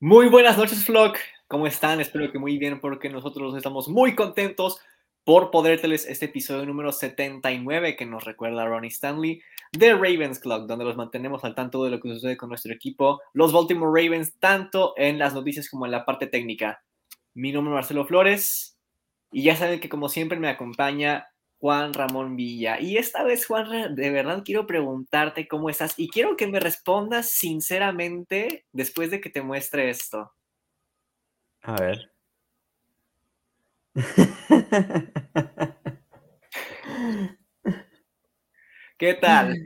Muy buenas noches, Flock. ¿Cómo están? Espero que muy bien, porque nosotros estamos muy contentos por poder tenerles este episodio número 79 que nos recuerda a Ronnie Stanley de Ravens Club, donde los mantenemos al tanto de lo que sucede con nuestro equipo, los Baltimore Ravens, tanto en las noticias como en la parte técnica. Mi nombre es Marcelo Flores y ya saben que como siempre me acompaña Juan Ramón Villa. Y esta vez, Juan, de verdad quiero preguntarte cómo estás y quiero que me respondas sinceramente después de que te muestre esto. A ver. ¿Qué tal?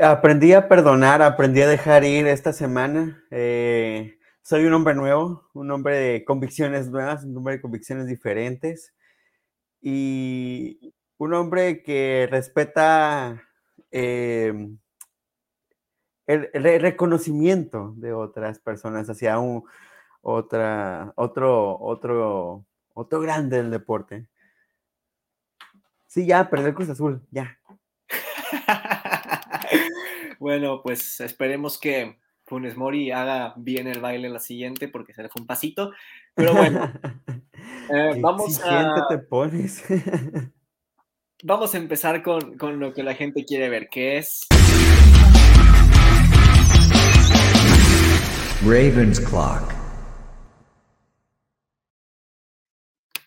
Aprendí a perdonar, aprendí a dejar ir esta semana. Eh, soy un hombre nuevo, un hombre de convicciones nuevas, un hombre de convicciones diferentes y un hombre que respeta em, el, reconocimiento de otras personas hacia un otra, otro, otro, otro grande del deporte. Sí, ya, perder el Cruz Azul, ya. bueno, pues esperemos que Funes Mori haga bien el baile en la siguiente porque se le fue un pasito. Pero bueno, Eh, vamos a... te pones. vamos a empezar con, con lo que la gente quiere ver, que es... Ravens Clock.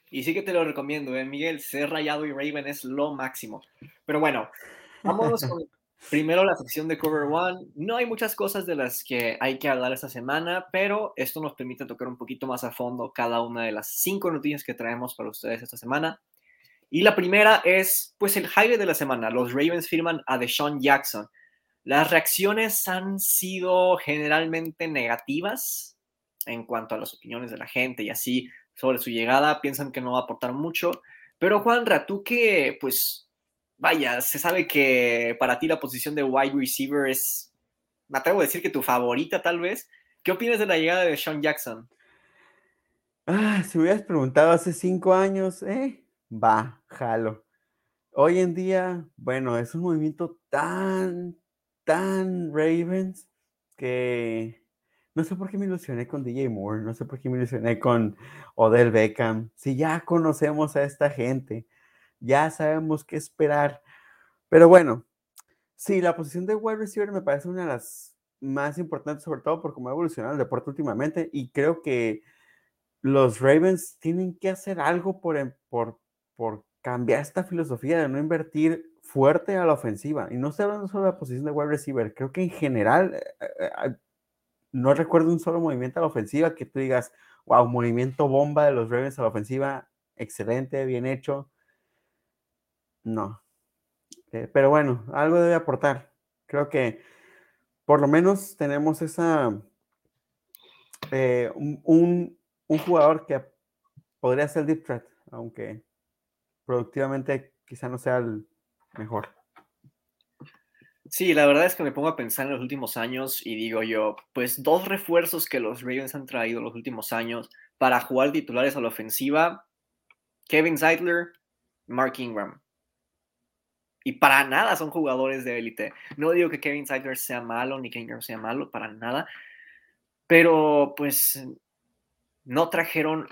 Y sí que te lo recomiendo, ¿eh? Miguel, ser rayado y Raven es lo máximo. Pero bueno, vámonos con Primero la sección de Cover One. No hay muchas cosas de las que hay que hablar esta semana, pero esto nos permite tocar un poquito más a fondo cada una de las cinco noticias que traemos para ustedes esta semana. Y la primera es, pues, el highlight de la semana. Los Ravens firman a Deshaun Jackson. Las reacciones han sido generalmente negativas en cuanto a las opiniones de la gente y así sobre su llegada. Piensan que no va a aportar mucho. Pero Juanra, tú que, pues, vaya, se sabe que para ti la posición de wide receiver es, me atrevo a decir que tu favorita tal vez. ¿Qué opinas de la llegada de Sean Jackson? Ah, si hubieras preguntado hace cinco años, eh, va, jalo. Hoy en día, bueno, es un movimiento tan, tan Ravens que no sé por qué me ilusioné con DJ Moore, no sé por qué me ilusioné con Odell Beckham. Si ya conocemos a esta gente, ya sabemos qué esperar. Pero bueno, sí, la posición de wide receiver me parece una de las más importantes, sobre todo por cómo ha evolucionado el deporte últimamente. Y creo que los Ravens tienen que hacer algo por, em, por, cambiar esta filosofía de no invertir fuerte a la ofensiva. Y no estoy hablando solo de la posición de wide receiver, creo que en general eh, eh, eh, no recuerdo un solo movimiento a la ofensiva que tú digas, wow, movimiento bomba de los Ravens a la ofensiva, excelente, bien hecho. No. Eh, pero bueno, algo debe aportar. Creo que por lo menos tenemos esa. Eh, un, jugador que podría ser deep threat, aunque productivamente quizá no sea el mejor. Sí, la verdad es que me pongo a pensar en los últimos años y digo yo, pues dos refuerzos que los Ravens han traído los últimos años para jugar titulares a la ofensiva, Kevin Zeitler, Mark Ingram y para nada son jugadores de élite. No digo que Kevin Sidler sea malo ni que Ingram sea malo, para nada. Pero pues no trajeron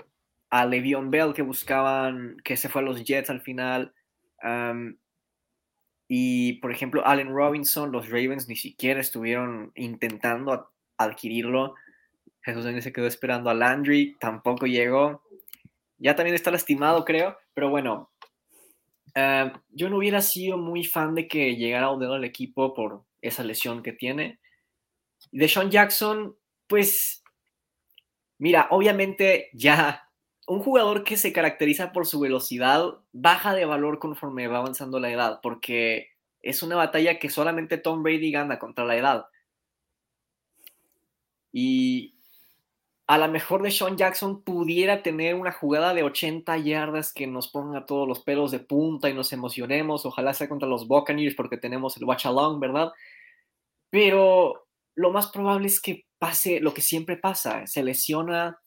a Le'Veon Bell que buscaban, que se fue a los Jets al final. y por ejemplo, Allen Robinson, los Ravens ni siquiera estuvieron intentando adquirirlo. Jesús Daniel se quedó esperando a Landry, tampoco llegó. Ya también está lastimado, creo, pero bueno, Em, yo no hubiera sido muy fan de que llegara Odell al equipo por esa lesión que tiene. De Sean Jackson, pues, mira, obviamente ya un jugador que se caracteriza por su velocidad baja de valor conforme va avanzando la edad, porque es una batalla que solamente Tom Brady gana contra la edad. Y a lo mejor de Sean Jackson pudiera tener una jugada de 80 yardas que nos ponga todos los pelos de punta y nos emocionemos. Ojalá sea contra los Buccaneers porque tenemos el watch along, ¿verdad? Pero lo más probable es que pase lo que siempre pasa, se lesiona.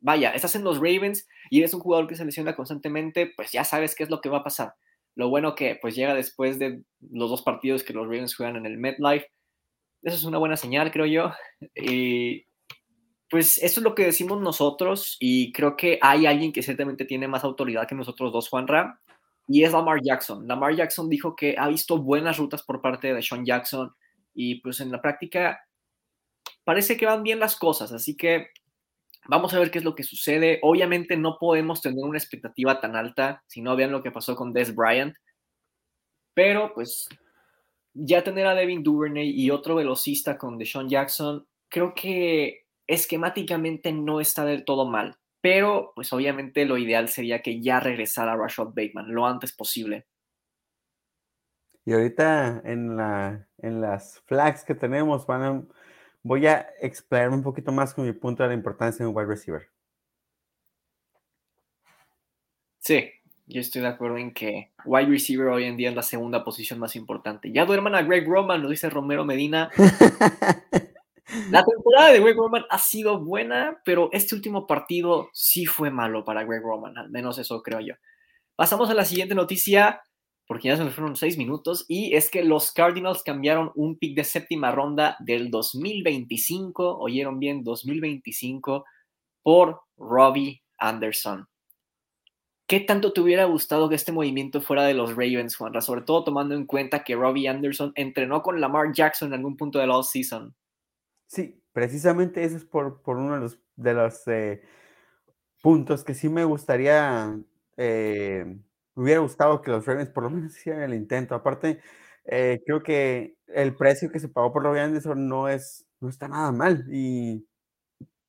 Vaya, estás en los Ravens y eres un jugador que se lesiona constantemente, pues ya sabes qué es lo que va a pasar. Lo bueno que pues llega después de los dos partidos que los Ravens juegan en el MetLife. Eso es una buena señal, creo yo. Y Pues eso es lo que decimos nosotros y creo que hay alguien que ciertamente tiene más autoridad que nosotros dos, Juanra, y es Lamar Jackson. Lamar Jackson dijo que ha visto buenas rutas por parte de Sean Jackson y pues en la práctica parece que van bien las cosas, así que vamos a ver qué es lo que sucede. Obviamente no podemos tener una expectativa tan alta si no vean lo que pasó con Des Bryant, pero pues ya tener a Devin Duvernay y otro velocista con Deshaun Jackson, creo que esquemáticamente no está del todo mal. Pero, pues obviamente lo ideal sería que ya regresara Rashad Bateman lo antes posible. Y ahorita en, la, en las flags que tenemos, van voy a explayarme un poquito más con mi punto de la importancia de un wide receiver. Sí, yo estoy de acuerdo en que wide receiver hoy en día es la segunda posición más importante. Ya duerman a Greg Roman, lo dice Romero Medina. La temporada de Greg Roman ha sido buena, pero este último partido sí fue malo para Greg Roman, al menos eso creo yo. Pasamos a la siguiente noticia, porque ya se nos fueron seis minutos, y es que los Cardinals cambiaron un pick de séptima ronda del 2025, oyeron bien, 2025, por Robbie Anderson. ¿Qué tanto te hubiera gustado que este movimiento fuera de los Ravens, Juanra? Sobre todo tomando en cuenta que Robbie Anderson entrenó con Lamar Jackson en algún punto de la off-season. Sí, precisamente eso es por, uno de los, de los eh, puntos que sí me gustaría, eh, hubiera gustado que los Ravens por lo menos hicieran el intento. Aparte, eh, creo que el precio que se pagó por Robbie Anderson no, es, no está nada mal. Y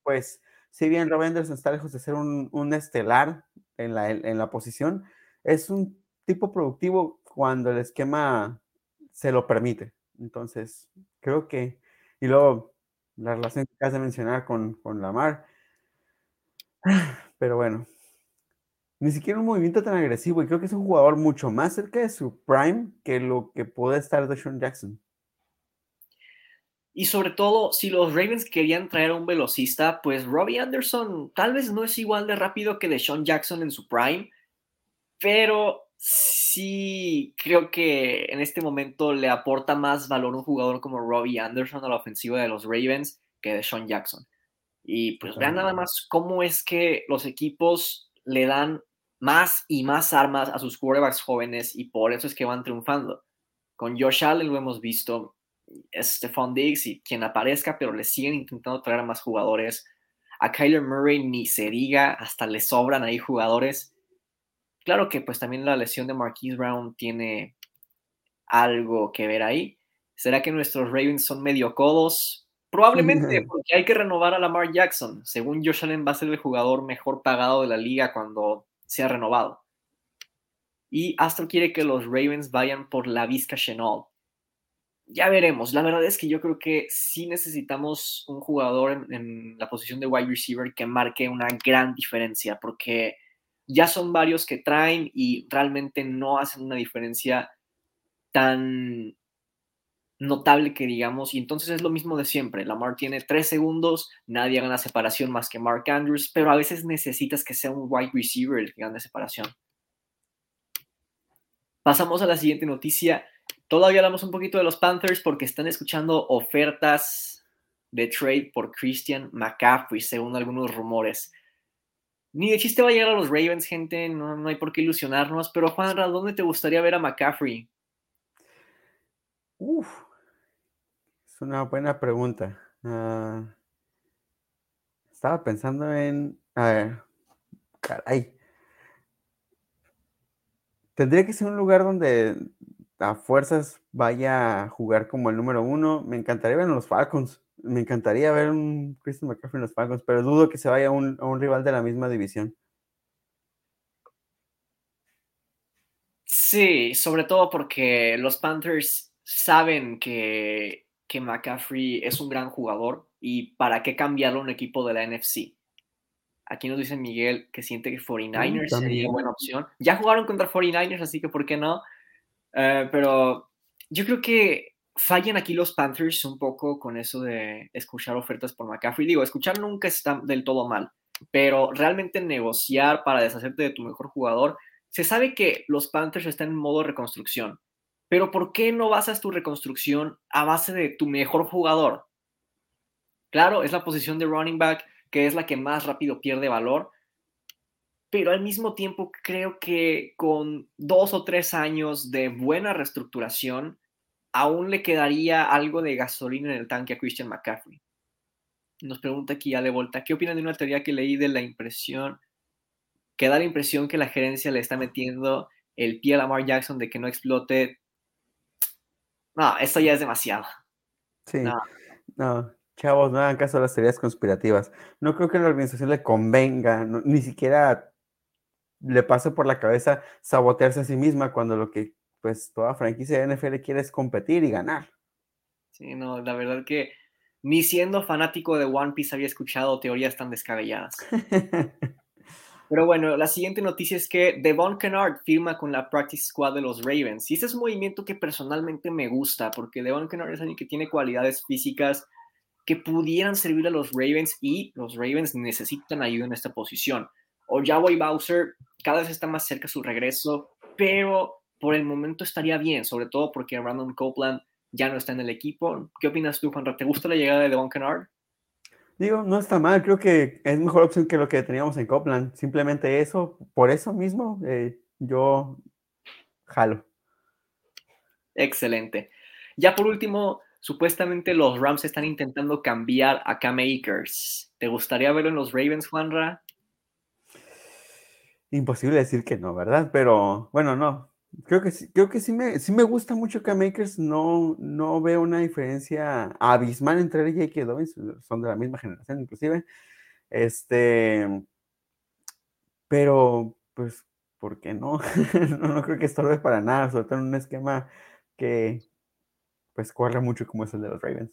pues, si bien Robbie Anderson está lejos de ser un, estelar en la, en la posición, es un tipo productivo cuando el esquema se lo permite. Entonces, creo que, y luego la relación que acabas de mencionar con, con Lamar. Pero bueno, ni siquiera un movimiento tan agresivo y creo que es un jugador mucho más cerca de su prime que lo que puede estar de Sean Jackson. Y sobre todo, si los Ravens querían traer a un velocista, pues Robbie Anderson tal vez no es igual de rápido que de Sean Jackson en su prime, pero sí creo que en este momento le aporta más valor un jugador como Robbie Anderson a la ofensiva de los Ravens que de Sean Jackson. Y pues vean nada más cómo es que los equipos le dan más y más armas a sus quarterbacks jóvenes y por eso es que van triunfando. Con Josh Allen lo hemos visto, Stephon Diggs y quien aparezca, pero le siguen intentando traer a más jugadores. A Kyler Murray ni se diga, hasta le sobran ahí jugadores. Claro que pues también la lesión de Marquise Brown tiene algo que ver ahí. ¿Será que nuestros Ravens son medio codos? Probablemente, porque hay que renovar a Lamar Jackson. Según Josh Allen va a ser el jugador mejor pagado de la liga cuando sea renovado. Y Astro quiere que los Ravens vayan por la Vizca Chenol. Ya veremos. La verdad es que yo creo que sí necesitamos un jugador en, en la posición de wide receiver que marque una gran diferencia, porque ya son varios que traen y realmente no hacen una diferencia tan notable que digamos, y entonces es lo mismo de siempre. Lamar tiene tres segundos, nadie gana separación más que Mark Andrews, pero a veces necesitas que sea un wide receiver el que gane separación. Pasamos a la siguiente noticia. Todavía hablamos un poquito de los Panthers porque están escuchando ofertas de trade por Christian McCaffrey, según algunos rumores. Ni de chiste va a llegar a los Ravens, gente, no, hay por qué ilusionarnos, pero Juanra, ¿dónde te gustaría ver a McCaffrey? Uf, es una buena pregunta. Ah, estaba pensando en, a ver, caray. Tendría que ser un lugar donde a fuerzas vaya a jugar como el número uno. Me encantaría ver en los Falcons me encantaría ver un Christian McCaffrey en los Falcons, pero dudo que se vaya a un, rival de la misma división. Sí, sobre todo porque los Panthers saben que, que McCaffrey es un gran jugador y para qué cambiarlo a un equipo de la NFC. Aquí nos dice Miguel que siente que 49ers mm, sería buena opción. Ya jugaron contra 49ers, así que ¿por qué no? Eh, pero yo creo que fallan aquí los Panthers un poco con eso de escuchar ofertas por McCaffrey. Digo, escuchar nunca está del todo mal, pero realmente negociar para deshacerte de tu mejor jugador, se sabe que los Panthers están en modo reconstrucción, pero ¿por qué no basas tu reconstrucción a base de tu mejor jugador? Claro, es la posición de running back, que es la que más rápido pierde valor, pero al mismo tiempo creo que con dos o tres años de buena reestructuración, aún le quedaría algo de gasolina en el tanque a Christian McCaffrey. Nos pregunta aquí Ale Volta, ¿qué opinan de una teoría que leí de la impresión, que da la impresión que la gerencia le está metiendo el pie a Lamar Jackson de que no explote? No, esto ya es demasiado. Sí, no, chavos, no hagan caso a las teorías conspirativas. No creo que a la organización le convenga, ni siquiera le pase por la cabeza sabotearse a sí misma cuando lo que pues toda franquicia de NFL quiere es competir y ganar. Sí, no, la verdad que ni siendo fanático de One Piece había escuchado teorías tan descabelladas. Pero bueno, la siguiente noticia es que Devon Kennard firma con la Practice Squad de los Ravens. Y este es un movimiento que personalmente me gusta, porque Devon Kennard es alguien que tiene cualidades físicas que pudieran servir a los Ravens y los Ravens necesitan ayuda en esta posición. O Yahweh Bowser cada vez está más cerca su regreso, pero por el momento estaría bien, sobre todo porque Brandon Copeland ya no está en el equipo. ¿Qué opinas tú, Juan? ¿Te gusta la llegada de Devon Kennard? Digo, no está mal, creo que es mejor opción que lo que teníamos en Copeland. Simplemente eso, por eso mismo, eh, yo jalo. Excelente. Ya por último, supuestamente los Rams están intentando cambiar a Cam Akers. ¿Te gustaría verlo en los Ravens, Juanra? Imposible decir que no, ¿verdad? Pero bueno, no. Creo que sí, creo que sí me, sí me gusta mucho Cam Akers. No, no veo una diferencia abismal entre él y J.K. Dobbins. Son de la misma generación, inclusive. Este. Pero, pues, ¿por qué no? no, no creo que estorbe para nada, sobre todo en un esquema que, pues, corre mucho como es el de los Ravens.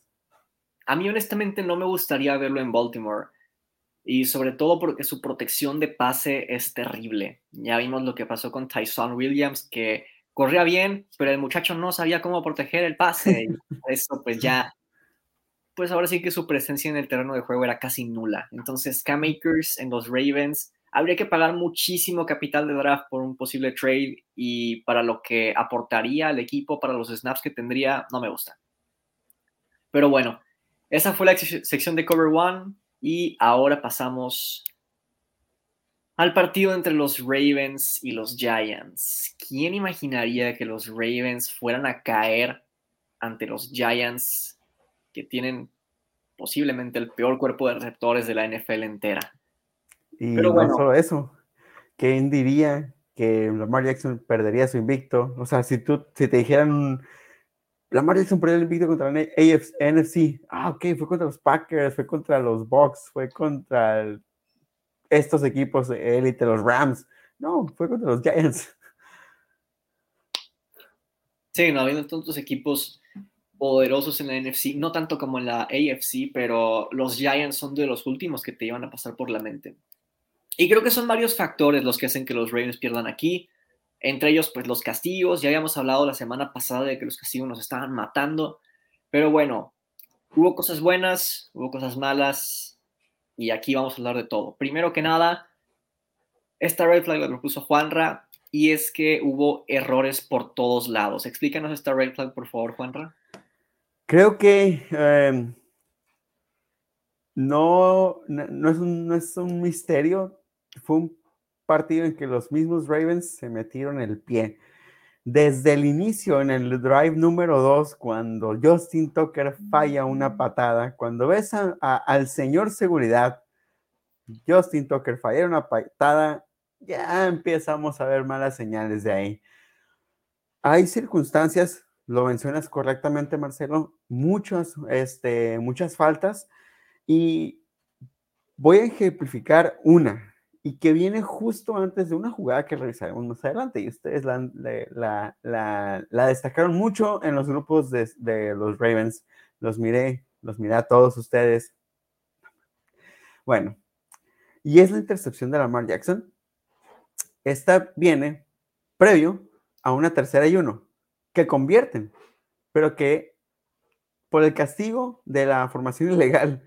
A mí, honestamente, no me gustaría verlo en Baltimore y sobre todo porque su protección de pase es terrible. Ya vimos lo que pasó con Tyson Williams, que corría bien, pero el muchacho no sabía cómo proteger el pase. Y eso pues ya, pues ahora sí que su presencia en el terreno de juego era casi nula. Entonces, Cam Akers en los Ravens, habría que pagar muchísimo capital de draft por un posible trade y para lo que aportaría al equipo, para los snaps que tendría, no me gusta. Pero bueno, esa fue la sección de Cover One. Y ahora pasamos al partido entre los Ravens y los Giants. ¿Quién imaginaría que los Ravens fueran a caer ante los Giants que tienen posiblemente el peor cuerpo de receptores de la NFL entera? Y Pero no solo eso, ¿quién diría que Lamar Jackson perdería su invicto? O sea, si tú, si te dijeran Lamar Jackson perdió el invicto contra la NFC. Ah, ok, fue contra los Packers, fue contra los Bucks, fue contra estos equipos de élite, los Rams. No, fue contra los Giants. Sí, no habiendo tantos equipos poderosos en la NFC, no tanto como en la AFC, pero los Giants son de los últimos que te iban a pasar por la mente. Y creo que son varios factores los que hacen que los Ravens pierdan aquí. Entre ellos, pues los castigos. Ya habíamos hablado la semana pasada de que los castigos nos estaban matando. Pero bueno, hubo cosas buenas, hubo cosas malas. Y aquí vamos a hablar de todo. Primero que nada, esta red flag la propuso Juanra. Y es que hubo errores por todos lados. Explícanos esta red flag, por favor, Juanra. Creo que em, no, no, es un, no es un misterio. Fue un partido en que los mismos Ravens se metieron el pie. Desde el inicio, en el drive número 2, cuando Justin Tucker falla una patada, cuando ves al señor seguridad, Justin Tucker falla una patada, ya empezamos a ver malas señales de ahí. Hay circunstancias, lo mencionas correctamente, Marcelo, muchas, este, muchas faltas y voy a ejemplificar una y que viene justo antes de una jugada que revisaremos más adelante. Y ustedes la, la, destacaron mucho en los grupos de, de, los Ravens. Los miré, los miré a todos ustedes. Bueno, y es la intercepción de Lamar Jackson. Esta viene previo a una tercera y uno, que convierten, pero que por el castigo de la formación ilegal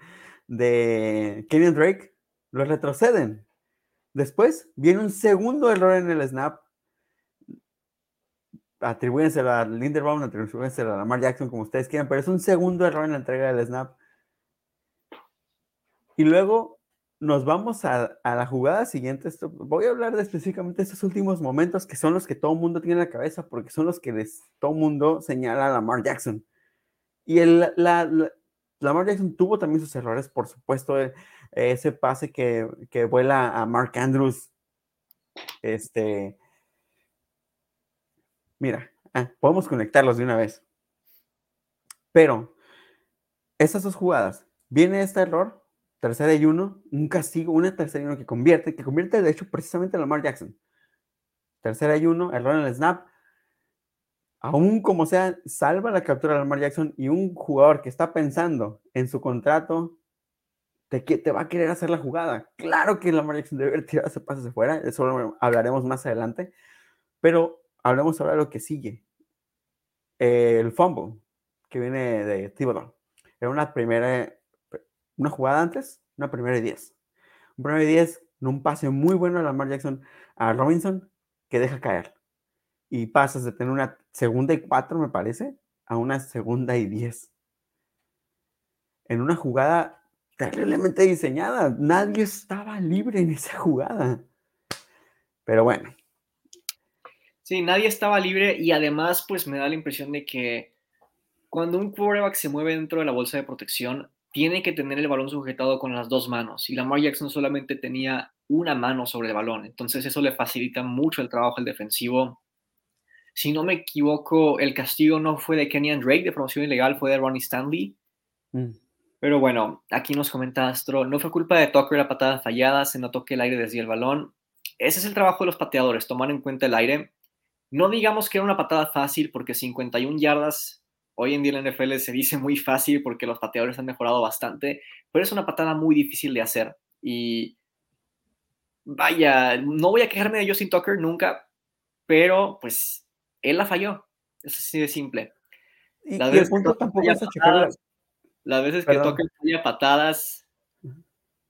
de Kenyon Drake, lo retroceden Después viene un segundo error en el snap. Atribúyense a Linderbaum, atribúyense a Lamar Jackson, como ustedes quieran, pero es un segundo error en la entrega del snap. Y luego nos vamos a, la jugada siguiente. voy a hablar de específicamente estos últimos momentos que son los que todo el mundo tiene en la cabeza porque son los que todo el mundo señala a Lamar Jackson. Y el, la, Lamar Jackson tuvo también sus errores, por supuesto, ese pase que, que, vuela a Mark Andrews. Este. Mira, ah, podemos conectarlos de una vez. Pero, esas dos jugadas, viene este error, tercera y uno, un castigo, una tercera y uno que convierte, que convierte de hecho precisamente a Lamar Jackson. Tercera y uno, error en el snap, aún como sea, salva la captura de Lamar Jackson y un jugador que está pensando en su contrato te, te va a querer hacer la jugada. Claro que Lamar Jackson debe haber tirado ese pase fuera, eso hablaremos más adelante, pero hablemos ahora de lo que sigue. El fumble que viene de Thibodeau. Era una primera, una jugada antes, una primera y diez. Un primera y diez, un pase muy bueno de Lamar Jackson a Robinson que deja caer y pasas de tener una segunda y cuatro, me parece, a una segunda y diez. En una jugada terriblemente diseñada. Nadie estaba libre en esa jugada. Pero bueno. Sí, nadie estaba libre y además pues me da la impresión de que cuando un quarterback se mueve dentro de la bolsa de protección, tiene que tener el balón sujetado con las dos manos. Y Lamar Jackson solamente tenía una mano sobre el balón. Entonces eso le facilita mucho el trabajo al defensivo si no me equivoco, el castigo no fue de Kenyan Drake de promoción ilegal, fue de Ronnie Stanley. Mm. Pero bueno, aquí nos comenta Astro, no fue culpa de Tucker la patada fallada, se notó que el aire desde el balón. Ese es el trabajo de los pateadores, tomar en cuenta el aire. No digamos que era una patada fácil, porque 51 yardas hoy en día en la NFL se dice muy fácil porque los pateadores han mejorado bastante, pero es una patada muy difícil de hacer. Y vaya, no voy a quejarme de Justin Tucker nunca, pero pues él la falló. Es así de simple. Y, veces punto tampoco es Las veces que toca patadas,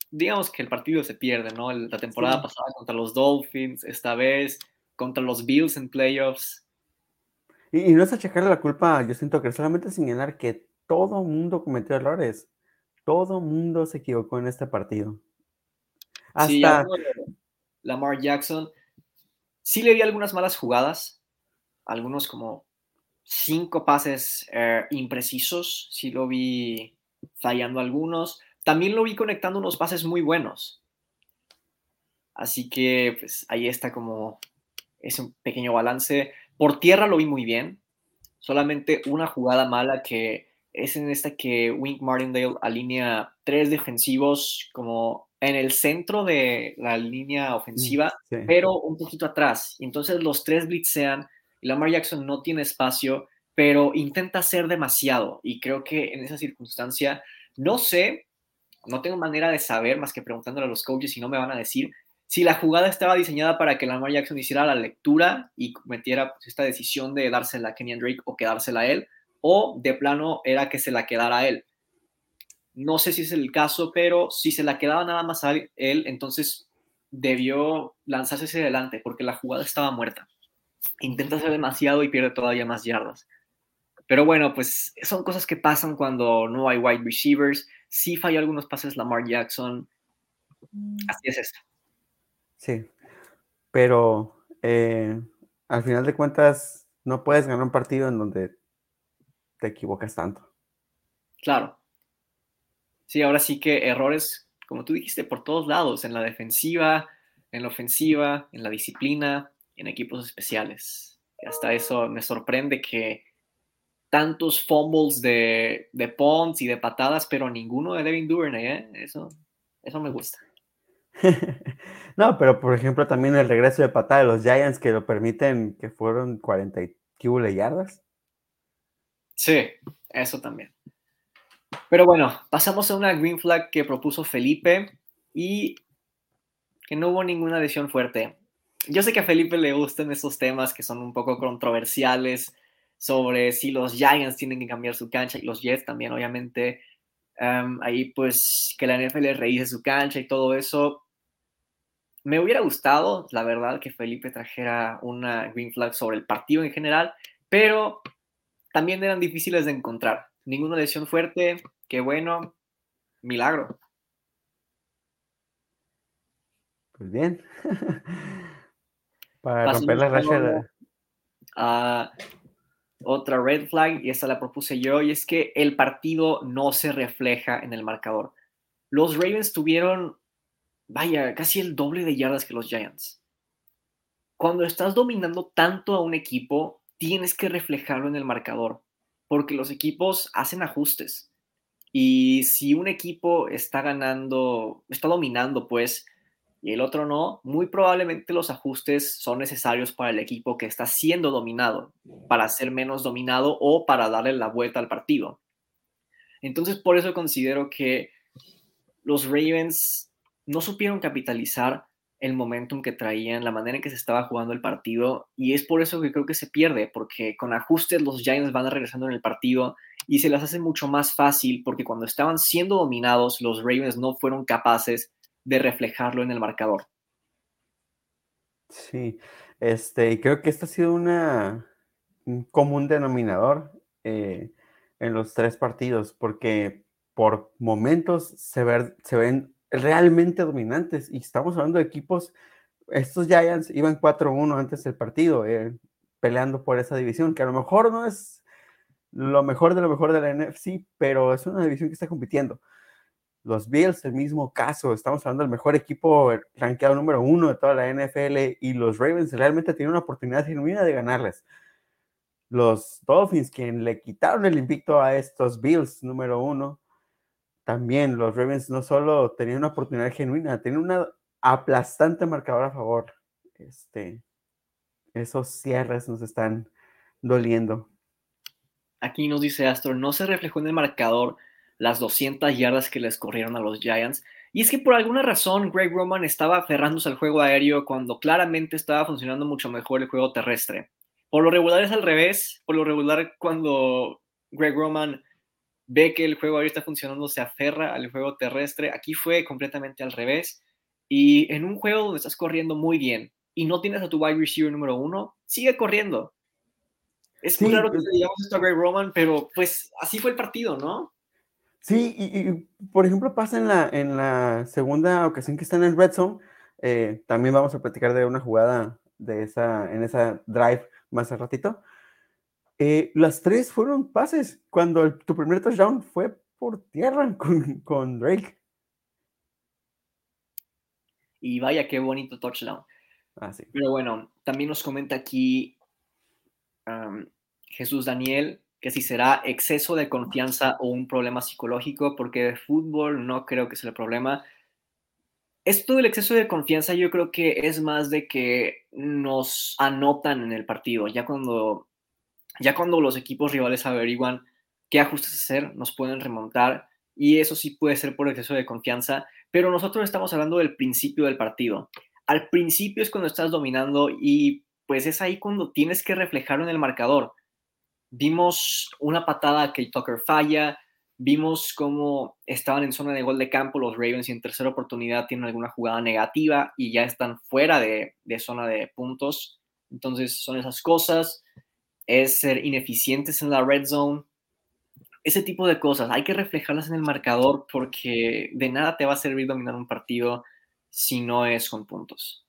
digamos que el partido se pierde, ¿no? La temporada pasada contra los Dolphins, esta vez contra los Bills en playoffs. Y, no es achacarle la culpa, yo siento que solamente señalar que todo mundo cometió errores. Todo mundo se equivocó en este partido. Hasta Lamar Jackson sí le di algunas malas jugadas, algunos como cinco pases eh, imprecisos, sí lo vi fallando algunos. También lo vi conectando unos pases muy buenos. Así que pues ahí está como ese pequeño balance. Por tierra lo vi muy bien. Solamente una jugada mala que es en esta que Wink Martindale alinea tres defensivos como en el centro de la línea ofensiva, mm, pero un poquito atrás. Entonces los tres blitzean y Lamar Jackson no tiene espacio, pero intenta hacer demasiado. Y creo que en esa circunstancia, no sé, no tengo manera de saber más que preguntándole a los coaches y no me van a decir si la jugada estaba diseñada para que Lamar Jackson hiciera la lectura y cometiera pues, esta decisión de dársela a Kenyan Drake o quedársela a él, o de plano era que se la quedara a él. No sé si es el caso, pero si se la quedaba nada más a él, entonces debió lanzarse hacia adelante porque la jugada estaba muerta intenta hacer demasiado y pierde todavía más yardas. Pero bueno, pues son cosas que pasan cuando no hay wide receivers. Sí falló algunos pases Lamar Jackson. Así es esto. Sí, pero eh, al final de cuentas no puedes ganar un partido en donde te equivocas tanto. Claro. Sí, ahora sí que errores, como tú dijiste, por todos lados, en la defensiva, en la ofensiva, en la disciplina, en equipos especiales. hasta eso me sorprende que tantos fumbles de, de Pons y de patadas, pero ninguno de Devin Duvernay, ¿eh? Eso, eso me gusta. no, pero por ejemplo también el regreso de patada de los Giants que lo permiten, que fueron 40 yardas. Sí, eso también. Pero bueno, pasamos a una green flag que propuso Felipe y que no hubo ninguna lesión fuerte yo sé que a Felipe le gustan esos temas que son un poco controversiales sobre si los Giants tienen que cambiar su cancha y los Jets también, obviamente. ahí pues que la NFL revise su cancha y todo eso. Me hubiera gustado, la verdad, que Felipe trajera una green flag sobre el partido en general, pero también eran difíciles de encontrar. Ninguna lesión fuerte, qué bueno, milagro. Pues bien. Para romper la racha. A otra red flag, y esta la propuse yo, y es que el partido no se refleja en el marcador. Los Ravens tuvieron, vaya, casi el doble de yardas que los Giants. Cuando estás dominando tanto a un equipo, tienes que reflejarlo en el marcador, porque los equipos hacen ajustes. Y si un equipo está ganando, está dominando, pues, y el otro no, muy probablemente los ajustes son necesarios para el equipo que está siendo dominado, para ser menos dominado o para darle la vuelta al partido. Entonces, por eso considero que los Ravens no supieron capitalizar el momentum que traían, la manera en que se estaba jugando el partido, y es por eso que creo que se pierde, porque con ajustes los Giants van regresando en el partido y se las hace mucho más fácil, porque cuando estaban siendo dominados, los Ravens no fueron capaces de reflejarlo en el marcador. Sí, este, creo que esto ha sido una, un común denominador eh, en los tres partidos, porque por momentos se, se ven realmente dominantes y estamos hablando de equipos, estos Giants iban 4-1 antes del partido, eh, peleando por esa división, que a lo mejor no es lo mejor de lo mejor de la NFC, pero es una división que está compitiendo. Los Bills, el mismo caso, estamos hablando del mejor equipo rankeado número uno de toda la NFL y los Ravens realmente tienen una oportunidad genuina de ganarles. Los Dolphins, quien le quitaron el invicto a estos Bills número uno, también los Ravens no solo tenían una oportunidad genuina, tenían una aplastante marcador a favor. Este, esos cierres nos están doliendo. Aquí nos dice Astro, no se reflejó en el marcador las 200 yardas que les corrieron a los Giants. Y es que por alguna razón Greg Roman estaba aferrándose al juego aéreo cuando claramente estaba funcionando mucho mejor el juego terrestre. Por lo regular es al revés. Por lo regular cuando Greg Roman ve que el juego aéreo está funcionando se aferra al juego terrestre. Aquí fue completamente al revés. Y en un juego donde estás corriendo muy bien y no tienes a tu wide receiver número uno, sigue corriendo. Es muy raro que le digamos esto a Greg Roman, pero pues así fue el partido, ¿no? Sí, y, por ejemplo pasa en la, en la segunda ocasión que están en Red Zone, eh, también vamos a platicar de una jugada de esa, en esa drive más al ratito. Eh, las tres fueron pases cuando tu primer touchdown fue por tierra con, Drake. Y vaya, qué bonito touchdown. Ah, sí. Pero bueno, también nos comenta aquí Jesús Daniel, que si será exceso de confianza o un problema psicológico, porque de fútbol no creo que sea el problema. Esto del exceso de confianza yo creo que es más de que nos anotan en el partido, ya cuando, ya cuando los equipos rivales averiguan qué ajustes hacer, nos pueden remontar y eso sí puede ser por exceso de confianza, pero nosotros estamos hablando del principio del partido. Al principio es cuando estás dominando y pues es ahí cuando tienes que reflejarlo en el marcador. Vimos una patada que Tucker falla, vimos cómo estaban en zona de gol de campo los Ravens y en tercera oportunidad tienen alguna jugada negativa y ya están fuera de, zona de puntos. Entonces son esas cosas, es ser ineficientes en la red zone, ese tipo de cosas. Hay que reflejarlas en el marcador porque de nada te va a servir dominar un partido si no es con puntos.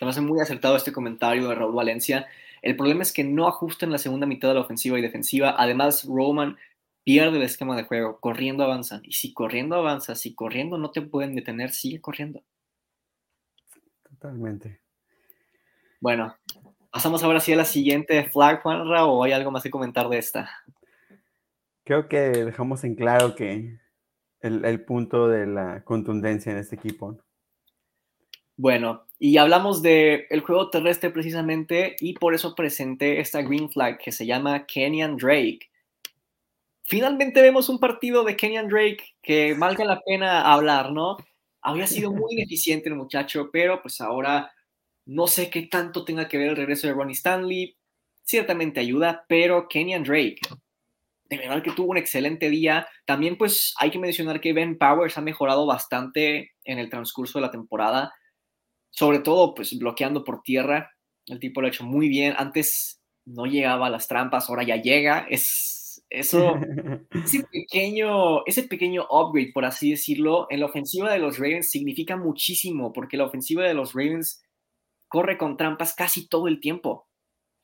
Se me hace muy acertado este comentario de Raúl Valencia. El problema es que no ajusta en la segunda mitad de la ofensiva y defensiva. Además, Roman pierde el esquema de juego. Corriendo avanzan. Y si corriendo avanza, si corriendo no te pueden detener, sigue corriendo. Totalmente. Bueno, pasamos ahora sí a la siguiente flag, Juanra, o hay algo más que comentar de esta. Creo que dejamos en claro que el, el punto de la contundencia en este equipo. Bueno, y hablamos del el juego terrestre precisamente y por eso presenté esta green flag que se llama Kenyan Drake. Finalmente vemos un partido de Kenyan Drake que valga la pena hablar, ¿no? Había sido muy ineficiente el muchacho, pero pues ahora no sé qué tanto tenga que ver el regreso de Ronnie Stanley. Ciertamente ayuda, pero Kenyan Drake, de verdad que tuvo un excelente día. También pues hay que mencionar que Ben Powers ha mejorado bastante en el transcurso de la temporada sobre todo pues bloqueando por tierra. El tipo lo ha hecho muy bien. Antes no llegaba a las trampas, ahora ya llega. Es, Eso, ese pequeño, ese pequeño upgrade, por así decirlo, en la ofensiva de los Ravens significa muchísimo, porque la ofensiva de los Ravens corre con trampas casi todo el tiempo.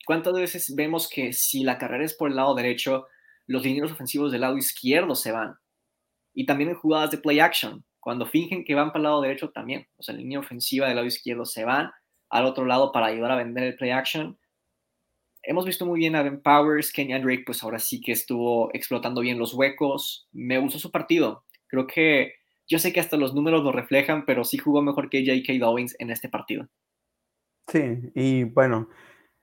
¿Cuántas veces vemos que si la carrera es por el lado derecho, los lineros ofensivos del lado izquierdo se van? Y también en jugadas de play action, cuando fingen que van para el lado derecho también, o sea, la línea ofensiva del lado izquierdo se van al otro lado para ayudar a vender el play action. Hemos visto muy bien a Ben Powers, Kenyan Drake, pues ahora sí que estuvo explotando bien los huecos. Me gustó su partido. Creo que yo sé que hasta los números lo reflejan, pero sí jugó mejor que J.K. Dobbins en este partido. Sí, y bueno,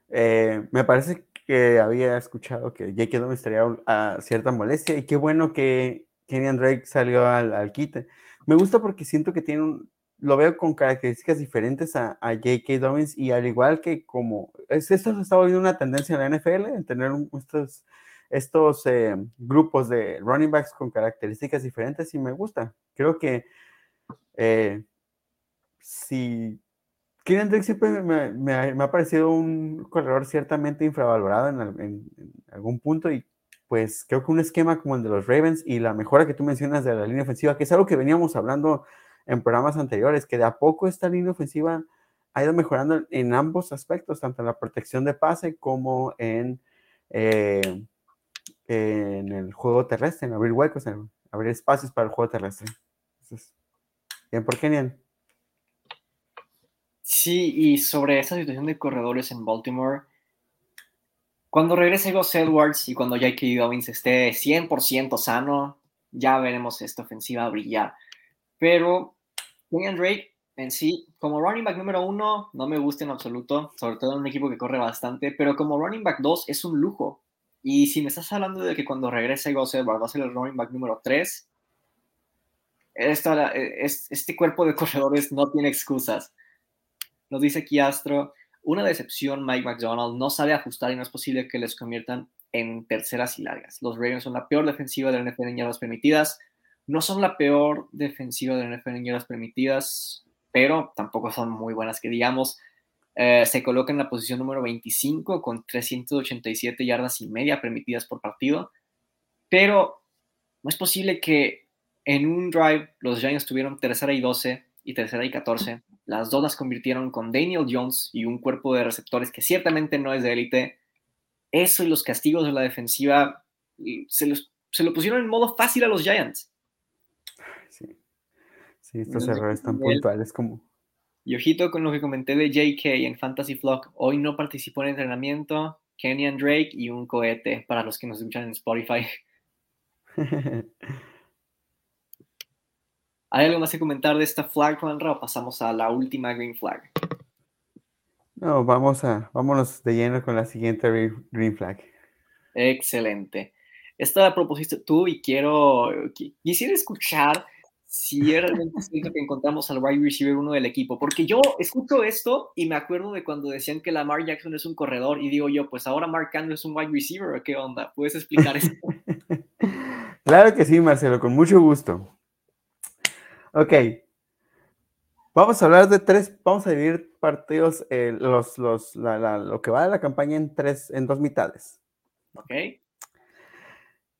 eh, me parece que había escuchado que J.K. Dobbins estaría a cierta molestia y qué bueno que Kenyan Drake salió al, al quite. Me gusta porque siento que tiene un, lo veo con características diferentes a, J.K. Dobbins y al igual que como esto se está volviendo una tendencia en la NFL, en tener estos, estos eh, grupos de running backs con características diferentes y me gusta. Creo que eh, si Keenan Drake siempre me, ha, parecido un corredor ciertamente infravalorado en, en, algún punto y pues creo que un esquema como el de los Ravens y la mejora que tú mencionas de la línea ofensiva, que es algo que veníamos hablando en programas anteriores, que de a poco esta línea ofensiva ha ido mejorando en ambos aspectos, tanto en la protección de pase como en, eh, en el juego terrestre, en abrir huecos, en abrir espacios para el juego terrestre. bien por Kenyan. Sí, y sobre esa situación de corredores en Baltimore, cuando regrese Gus Edwards y cuando J.K. Dobbins esté 100% sano, ya veremos esta ofensiva brillar. Pero Kenyan Drake en sí, como running back número uno, no me gusta en absoluto, sobre todo en un equipo que corre bastante, pero como running back dos es un lujo. Y si me estás hablando de que cuando regrese Gus Edwards va a ser el running back número tres, este cuerpo de corredores no tiene excusas. Nos dice aquí Astro, una decepción Mike McDonald no sabe ajustar y no es posible que les conviertan en terceras y largas. Los Ravens son la peor defensiva de NFL en yardas permitidas, no son la peor defensiva de NFL en yardas permitidas, pero tampoco son muy buenas que digamos. Eh, se coloca en la posición número 25 con 387 yardas y media permitidas por partido, pero no es posible que en un drive los Giants tuvieron tercera y 12 y tercera y 14. Las dos las convirtieron con Daniel Jones y un cuerpo de receptores que ciertamente no es de élite. Eso y los castigos de la defensiva se, se lo pusieron en modo fácil a los Giants. Sí, estos errores tan puntuales como... Y ojito con lo que comenté de JK en Fantasy Flock. Hoy no participó en entrenamiento. Kenyan Drake y un cohete para los que nos escuchan en Spotify. ¿Hay algo más que comentar de esta flag, Juanra, o pasamos a la última green flag? No, vamos a, vámonos de lleno con la siguiente green flag. Excelente. Esta la propusiste tú y quiero, quisiera escuchar si es realmente cierto que encontramos al wide receiver uno del equipo. Porque yo escucho esto y me acuerdo de cuando decían que Lamar Jackson es un corredor y digo yo, pues ahora Mark Andrews es un wide receiver o qué onda. ¿Puedes explicar eso? claro que sí, Marcelo, con mucho gusto. Ok. Vamos a hablar de tres, vamos a dividir partidos, eh, los, los, lo que va de la campaña en tres, en dos mitades. Ok.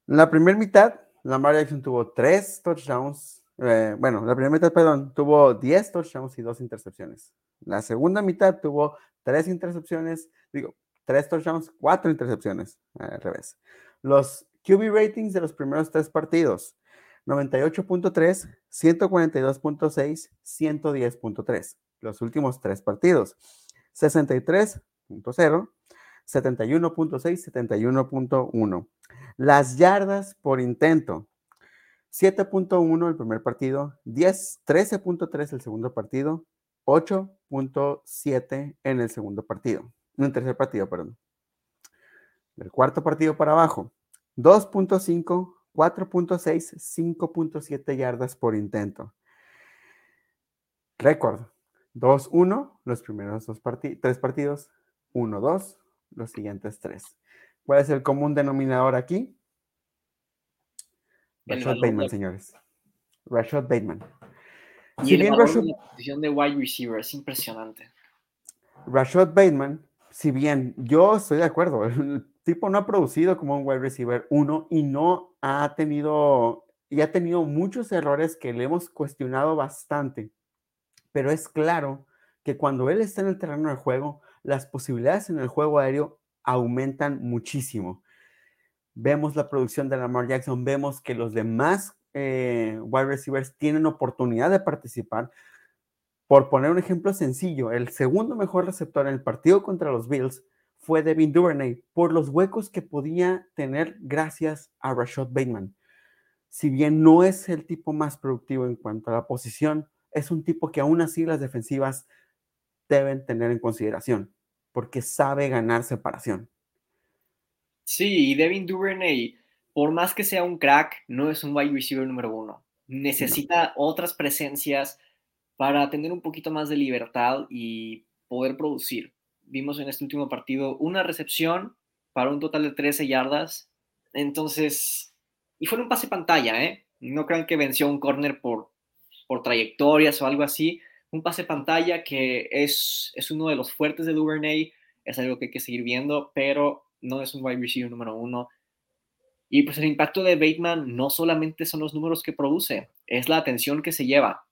La primera mitad, Lamar Jackson tuvo tres touchdowns eh, bueno, la primera mitad, perdón, tuvo 10 touchdowns y 2 intercepciones. La segunda mitad tuvo 3 intercepciones, digo, 3 touchdowns, 4 intercepciones, al revés. Los QB ratings de los primeros tres partidos, 98.3, 142.6, 110.3. Los últimos tres partidos, 63.0, 71.6, 71.1. Las yardas por intento, 7.1 el primer partido, 13.3 el segundo partido, 8.7 en el segundo partido, en el tercer partido, perdón. Del cuarto partido para abajo, 2.5, 4.6, 5.7 yardas por intento. Récord, 2-1 los primeros dos tres partidos, 1-2 los siguientes tres. ¿Cuál es el común denominador aquí? Rashad Bateman, señores. Rashad Bateman. si bien Rashad... la posición de wide receiver es impresionante. Rashad Bateman, si bien yo estoy de acuerdo, tipo no ha producido como un wide receiver uno y no ha tenido, y ha tenido muchos errores que le hemos cuestionado bastante. Pero es claro que cuando él está en el terreno de juego, las posibilidades en el juego aéreo aumentan muchísimo. Vemos la producción de Lamar Jackson, vemos que los demás eh, wide receivers tienen oportunidad de participar. Por poner un ejemplo sencillo, el segundo mejor receptor en el partido contra los Bills fue Devin Duvernay por los huecos que podía tener gracias a Rashad Bateman. Si bien no es el tipo más productivo en cuanto a la posición, es un tipo que aún así las defensivas deben tener en consideración, porque sabe ganar separación. Sí, y Devin Duvernay, por más que sea un crack, no es un wide receiver número uno. Necesita otras presencias para tener un poquito más de libertad y poder producir. Vimos en este último partido una recepción para un total de 13 yardas. Entonces, y fue un pase pantalla, ¿eh? No crean que venció un corner por, por trayectorias o algo así un pase pantalla que es, es uno de los fuertes de Duvernay, es algo que hay que seguir viendo, pero no es un wide receiver número uno. Y pues el impacto de Bateman no solamente son los números que produce, es la atención que se lleva.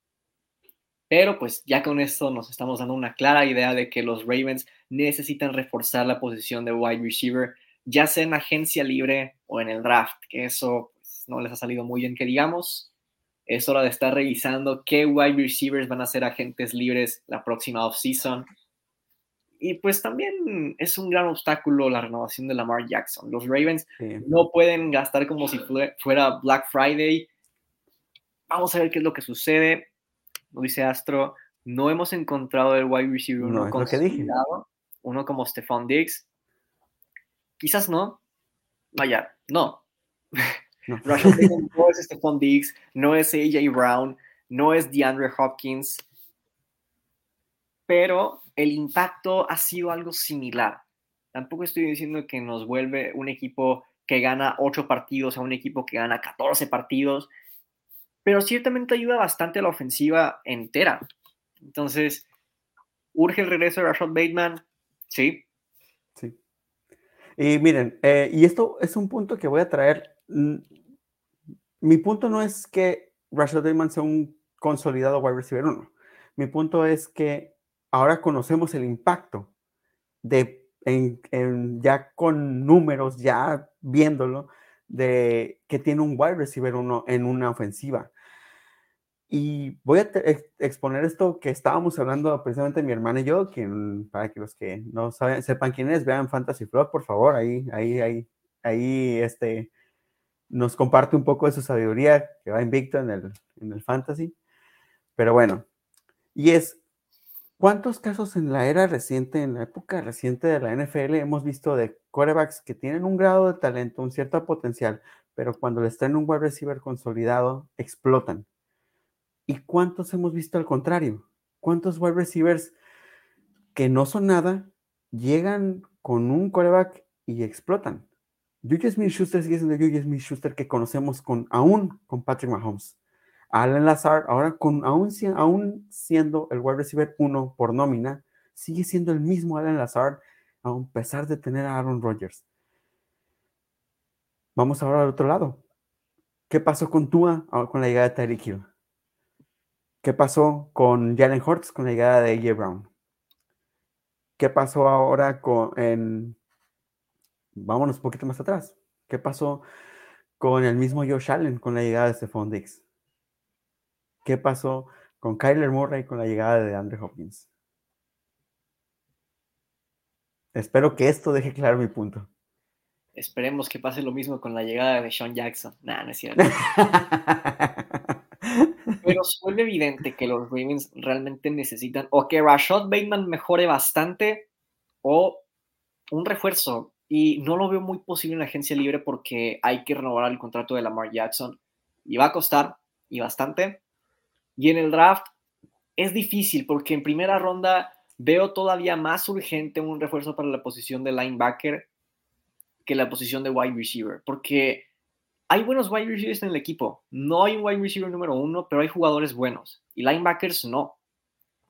Pero pues ya con esto nos estamos dando una clara idea de que los Ravens necesitan reforzar la posición de wide receiver, ya sea en agencia libre o en el draft, que eso pues, no les ha salido muy bien que digamos es hora de estar revisando qué wide receivers van a ser agentes libres la próxima offseason. Y pues también es un gran obstáculo la renovación de Lamar Jackson. Los Ravens no pueden gastar como si fuera Black Friday. Vamos a ver qué es lo que sucede. Dice Astro. No hemos encontrado el wide receiver uno, uno como Stephon Diggs. Quizás no. Vaya, no. No. no es Stephon Diggs, no es AJ Brown, no es DeAndre Hopkins, pero el impacto ha sido algo similar. Tampoco estoy diciendo que nos vuelve un equipo que gana 8 partidos a un equipo que gana 14 partidos, pero ciertamente ayuda bastante a la ofensiva entera. Entonces, ¿urge el regreso de Rashad Bateman? Sí. Sí. Y miren, eh, y esto es un punto que voy a traer mi punto no es que Rashad Bateman sea un consolidado wide receiver uno. Mi punto es que ahora conocemos el impacto de ya con números, ya viéndolo, de que tiene un wide receiver uno en una ofensiva. Y voy a exponer esto que estábamos hablando precisamente mi hermana y yo, quien, para que los que no saben, sepan quién es, vean Fantasy Flow, por favor, ahí, ahí, ahí, ahí, este, nos comparte un poco de su sabiduría que va invicto en el, en el fantasy. Pero bueno, y es, ¿cuántos casos en la era reciente, en la época reciente de la NFL hemos visto de quarterbacks que tienen un grado de talento, un cierto potencial, pero cuando les traen un wide receiver consolidado, explotan? ¿Y cuántos hemos visto al contrario? ¿Cuántos wide receivers que no son nada llegan con un quarterback y explotan? Juju Smith-Schuster sigue siendo Juju Smith-Schuster que conocemos con, aún con Patrick Mahomes. Alan Lazar, ahora con, aún, aún siendo el wide receiver 1 por nómina, sigue siendo el mismo Alan Lazar, a pesar de tener a Aaron Rodgers. Vamos ahora al otro lado. ¿Qué pasó con Tua con la llegada de Tyreek Hill? ¿Qué pasó con Jalen Hurts con la llegada de AJ Brown? ¿Qué pasó ahora con, en, vámonos un poquito más atrás. ¿Qué pasó con el mismo Josh Allen con la llegada de Stephon Diggs? ¿Qué pasó con Kyler Murray con la llegada de Andre Hopkins? Espero que esto deje claro mi punto. Esperemos que pase lo mismo con la llegada de Sean Jackson. Nah, no es cierto. Pero suele evidente que los Ravens realmente necesitan o que Rashad Bateman mejore bastante o un refuerzo y no lo veo muy posible en la agencia libre porque hay que renovar el contrato de Lamar Jackson y va a costar y bastante. Y en el draft es difícil porque en primera ronda veo todavía más urgente un refuerzo para la posición de linebacker que la posición de wide receiver, porque hay buenos wide receivers en el equipo. No hay un wide receiver número uno, pero hay jugadores buenos. Y linebackers no.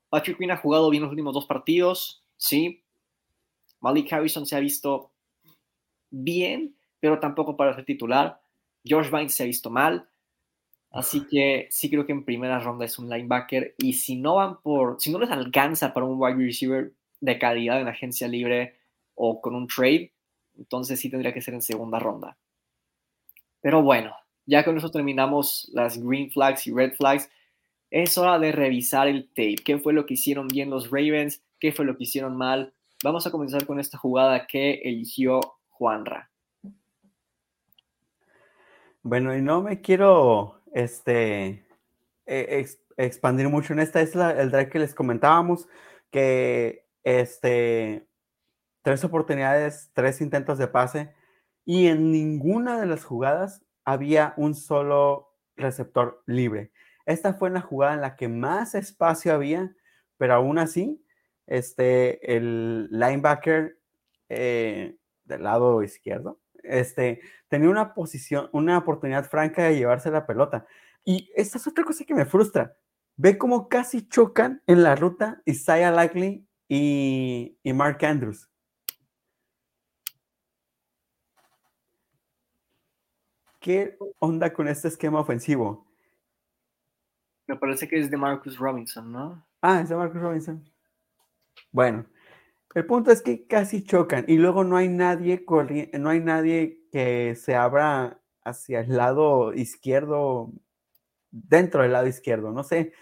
Patrick Quinn ha jugado bien los últimos dos partidos, sí. Malik Harrison se ha visto bien, pero tampoco para ser titular. George Vines se ha visto mal. Así que sí creo que en primera ronda es un linebacker. Y si no van por, si no les alcanza para un wide receiver de calidad en agencia libre o con un trade, entonces sí tendría que ser en segunda ronda. Pero bueno, ya con eso terminamos las green flags y red flags. Es hora de revisar el tape. ¿Qué fue lo que hicieron bien los Ravens? ¿Qué fue lo que hicieron mal? Vamos a comenzar con esta jugada que eligió Juanra. Bueno, y no me quiero este, e, expandir mucho en esta. Es el drive que les comentábamos, que este, tres oportunidades, tres intentos de pase, y en ninguna de las jugadas había un solo receptor libre. Esta fue la jugada en la que más espacio había, pero aún así, este, el linebacker eh, del lado izquierdo, este, tenía una posición, una oportunidad franca de llevarse la pelota. Y esta es otra cosa que me frustra. Ve cómo casi chocan en la ruta Isaiah Likely y, y Mark Andrews. ¿Qué onda con este esquema ofensivo? Me parece que es de Marcus Robinson, ¿no? Ah, es de Marcus Robinson. Bueno, el punto es que casi chocan y luego no hay nadie no hay nadie que se abra hacia el lado izquierdo, dentro del lado izquierdo, no sé.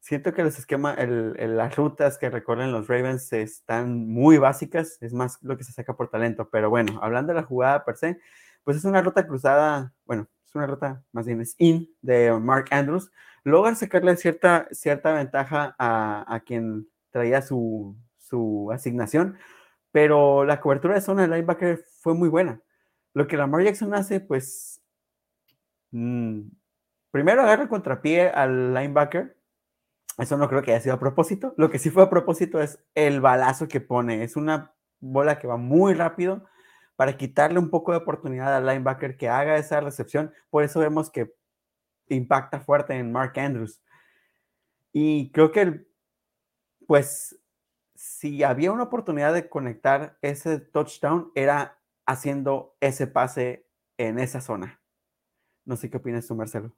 Siento que los esquemas, las rutas que recorren los Ravens están muy básicas, es más lo que se saca por talento, pero bueno, hablando de la jugada per se, pues es una ruta cruzada, bueno, es una ruta más bien es in de Mark Andrews, logra sacarle cierta, cierta ventaja a, a quien traía su, su asignación, pero la cobertura de zona del linebacker fue muy buena. Lo que Lamar Jackson hace, pues, mm, primero agarra contrapié al linebacker. Eso no creo que haya sido a propósito. Lo que sí fue a propósito es el balazo que pone. Es una bola que va muy rápido para quitarle un poco de oportunidad al linebacker que haga esa recepción. Por eso vemos que impacta fuerte en Mark Andrews. Y creo que, pues, si había una oportunidad de conectar ese touchdown, era haciendo ese pase en esa zona. No sé qué opinas tú, Marcelo.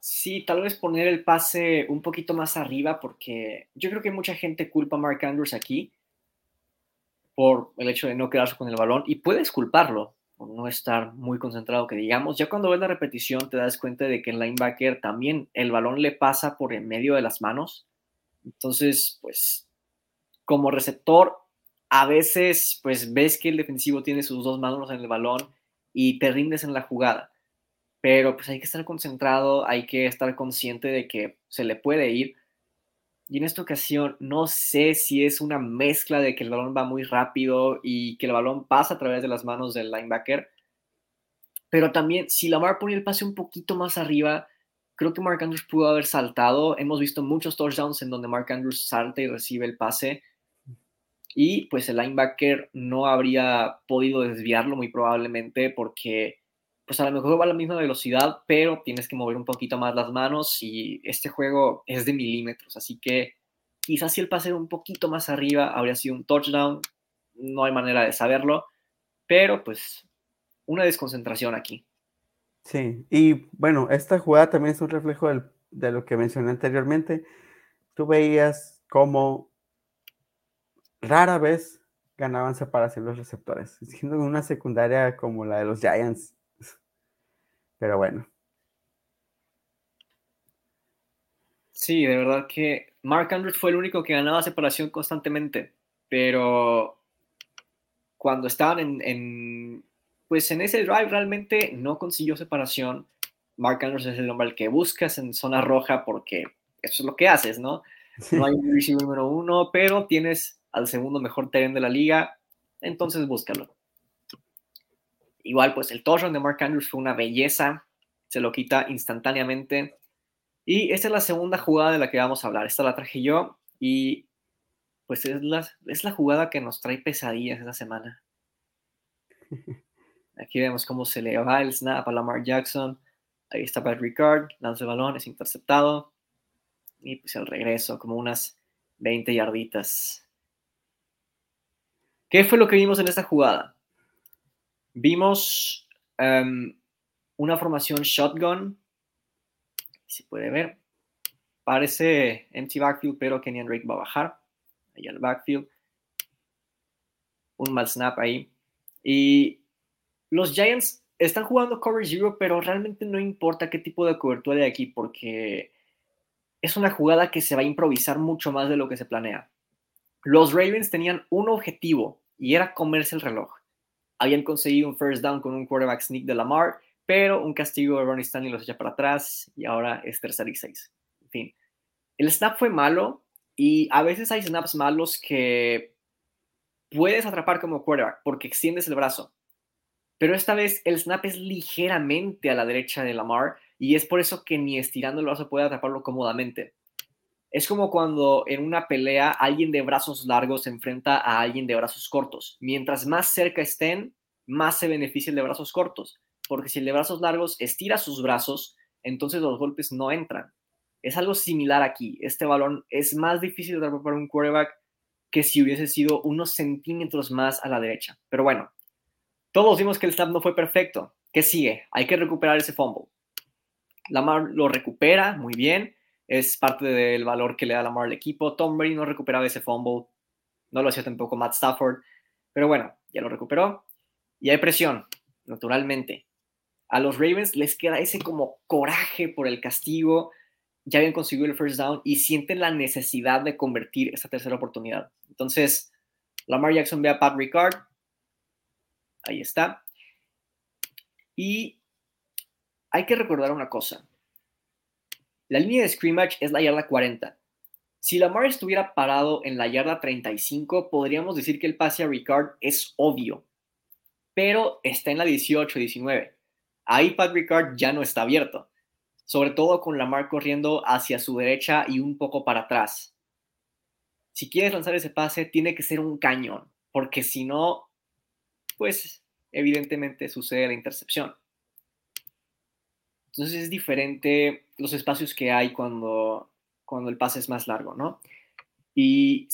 Sí, tal vez poner el pase un poquito más arriba, porque yo creo que mucha gente culpa a Mark Andrews aquí por el hecho de no quedarse con el balón, y puedes culparlo por no estar muy concentrado, que digamos. Ya cuando ves la repetición te das cuenta de que el linebacker también el balón le pasa por en medio de las manos. Entonces, pues como receptor, a veces pues ves que el defensivo tiene sus dos manos en el balón y te rindes en la jugada. Pero pues hay que estar concentrado, hay que estar consciente de que se le puede ir. Y en esta ocasión no sé si es una mezcla de que el balón va muy rápido y que el balón pasa a través de las manos del linebacker. Pero también si Lamar pone el pase un poquito más arriba, creo que Mark Andrews pudo haber saltado. Hemos visto muchos touchdowns en donde Mark Andrews salta y recibe el pase y pues el linebacker no habría podido desviarlo muy probablemente porque pues a lo mejor va a la misma velocidad, pero tienes que mover un poquito más las manos y este juego es de milímetros, así que quizás si el pase era un poquito más arriba habría sido un touchdown, no hay manera de saberlo, pero pues una desconcentración aquí. Sí, y bueno, esta jugada también es un reflejo de lo que mencioné anteriormente. Tú veías cómo rara vez ganaban separación los receptores, siendo una secundaria como la de los Giants. Pero bueno. Sí, de verdad que Mark Andrews fue el único que ganaba separación constantemente, pero cuando estaban en, en, pues en ese drive realmente no consiguió separación. Mark Andrews es el hombre al que buscas en zona roja porque eso es lo que haces, ¿no? No hay un receiver número uno, pero tienes al segundo mejor tren de la liga, entonces búscalo. Igual, pues el touchdown de Mark Andrews fue una belleza, se lo quita instantáneamente. Y esta es la segunda jugada de la que vamos a hablar. Esta la traje yo y pues es la, es la jugada que nos trae pesadillas esta semana. Aquí vemos cómo se le va el snap a Lamar Jackson. Ahí está Pat Ricard, lanza el balón, es interceptado. Y pues el regreso, como unas 20 yarditas. ¿Qué fue lo que vimos en esta jugada? Vimos em, una formación shotgun, si puede ver. Parece empty backfield, pero Kenyan Drake va a bajar. Ahí al backfield. Un mal snap ahí. Y los Giants están jugando cover zero, pero realmente no importa qué tipo de cobertura hay aquí, porque es una jugada que se va a improvisar mucho más de lo que se planea. Los Ravens tenían un objetivo y era comerse el reloj. Habían conseguido un first down con un quarterback sneak de Lamar, pero un castigo de Ronnie Stanley los echa para atrás y ahora es tercer y seis. En fin, el snap fue malo y a veces hay snaps malos que puedes atrapar como quarterback porque extiendes el brazo. Pero esta vez el snap es ligeramente a la derecha de Lamar y es por eso que ni estirando el brazo puede atraparlo cómodamente. Es como cuando en una pelea alguien de brazos largos se enfrenta a alguien de brazos cortos. Mientras más cerca estén, más se beneficia el de brazos cortos. Porque si el de brazos largos estira sus brazos, entonces los golpes no entran. Es algo similar aquí. Este balón es más difícil de atrapar un quarterback que si hubiese sido unos centímetros más a la derecha. Pero bueno, todos vimos que el snap no fue perfecto. ¿Qué sigue? Hay que recuperar ese fumble. Lamar lo recupera muy bien es parte del valor que le da Lamar al equipo. Tom Brady no recuperaba ese fumble, no lo hacía tampoco Matt Stafford, pero bueno, ya lo recuperó. Y hay presión, naturalmente. A los Ravens les queda ese como coraje por el castigo, ya habían conseguido el first down y sienten la necesidad de convertir esa tercera oportunidad. Entonces, Lamar Jackson ve a Pat Ricard, ahí está. Y hay que recordar una cosa. La línea de scrimmage es la yarda 40. Si Lamar estuviera parado en la yarda 35, podríamos decir que el pase a Ricard es obvio, pero está en la 18-19. Ahí Pat Ricard ya no está abierto, sobre todo con Lamar corriendo hacia su derecha y un poco para atrás. Si quieres lanzar ese pase, tiene que ser un cañón, porque si no, pues evidentemente sucede la intercepción. Entonces es diferente los espacios que hay cuando, cuando el pase es más largo, ¿no? Y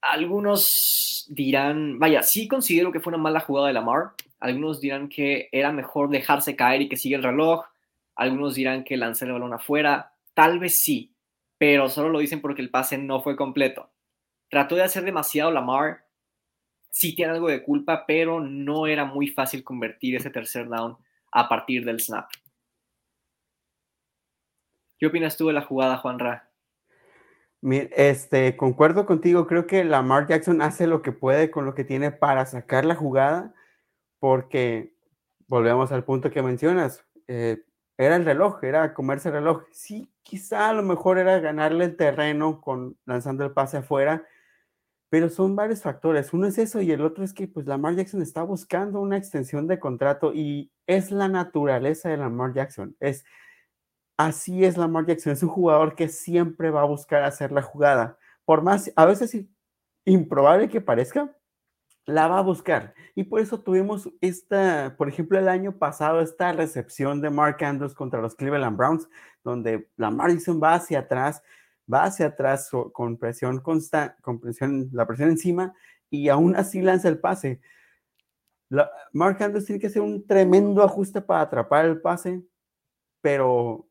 algunos dirán, vaya, sí considero que fue una mala jugada de Lamar. Algunos dirán que era mejor dejarse caer y que sigue el reloj. Algunos dirán que lanzar el balón afuera. Tal vez sí, pero solo lo dicen porque el pase no fue completo. Trató de hacer demasiado Lamar. Sí tiene algo de culpa, pero no era muy fácil convertir ese tercer down a partir del snap. ¿Qué opinas tú de la jugada, Juan Ra? Este, concuerdo contigo, creo que Lamar Jackson hace lo que puede con lo que tiene para sacar la jugada, porque volvemos al punto que mencionas, eh, era el reloj, era comerse el reloj. Sí, quizá a lo mejor era ganarle el terreno con lanzando el pase afuera, pero son varios factores. Uno es eso y el otro es que pues Lamar Jackson está buscando una extensión de contrato y es la naturaleza de Lamar Jackson. Es así es Lamar Jackson, es un jugador que siempre va a buscar hacer la jugada. Por más a veces improbable que parezca, la va a buscar. Y por eso tuvimos esta, por ejemplo, el año pasado, esta recepción de Mark Andrews contra los Cleveland Browns, donde Lamar Jackson va hacia atrás va hacia atrás con presión constante, con presión, la presión encima y aún así lanza el pase. Mark Andrews tiene que hacer un tremendo ajuste para atrapar el pase, pero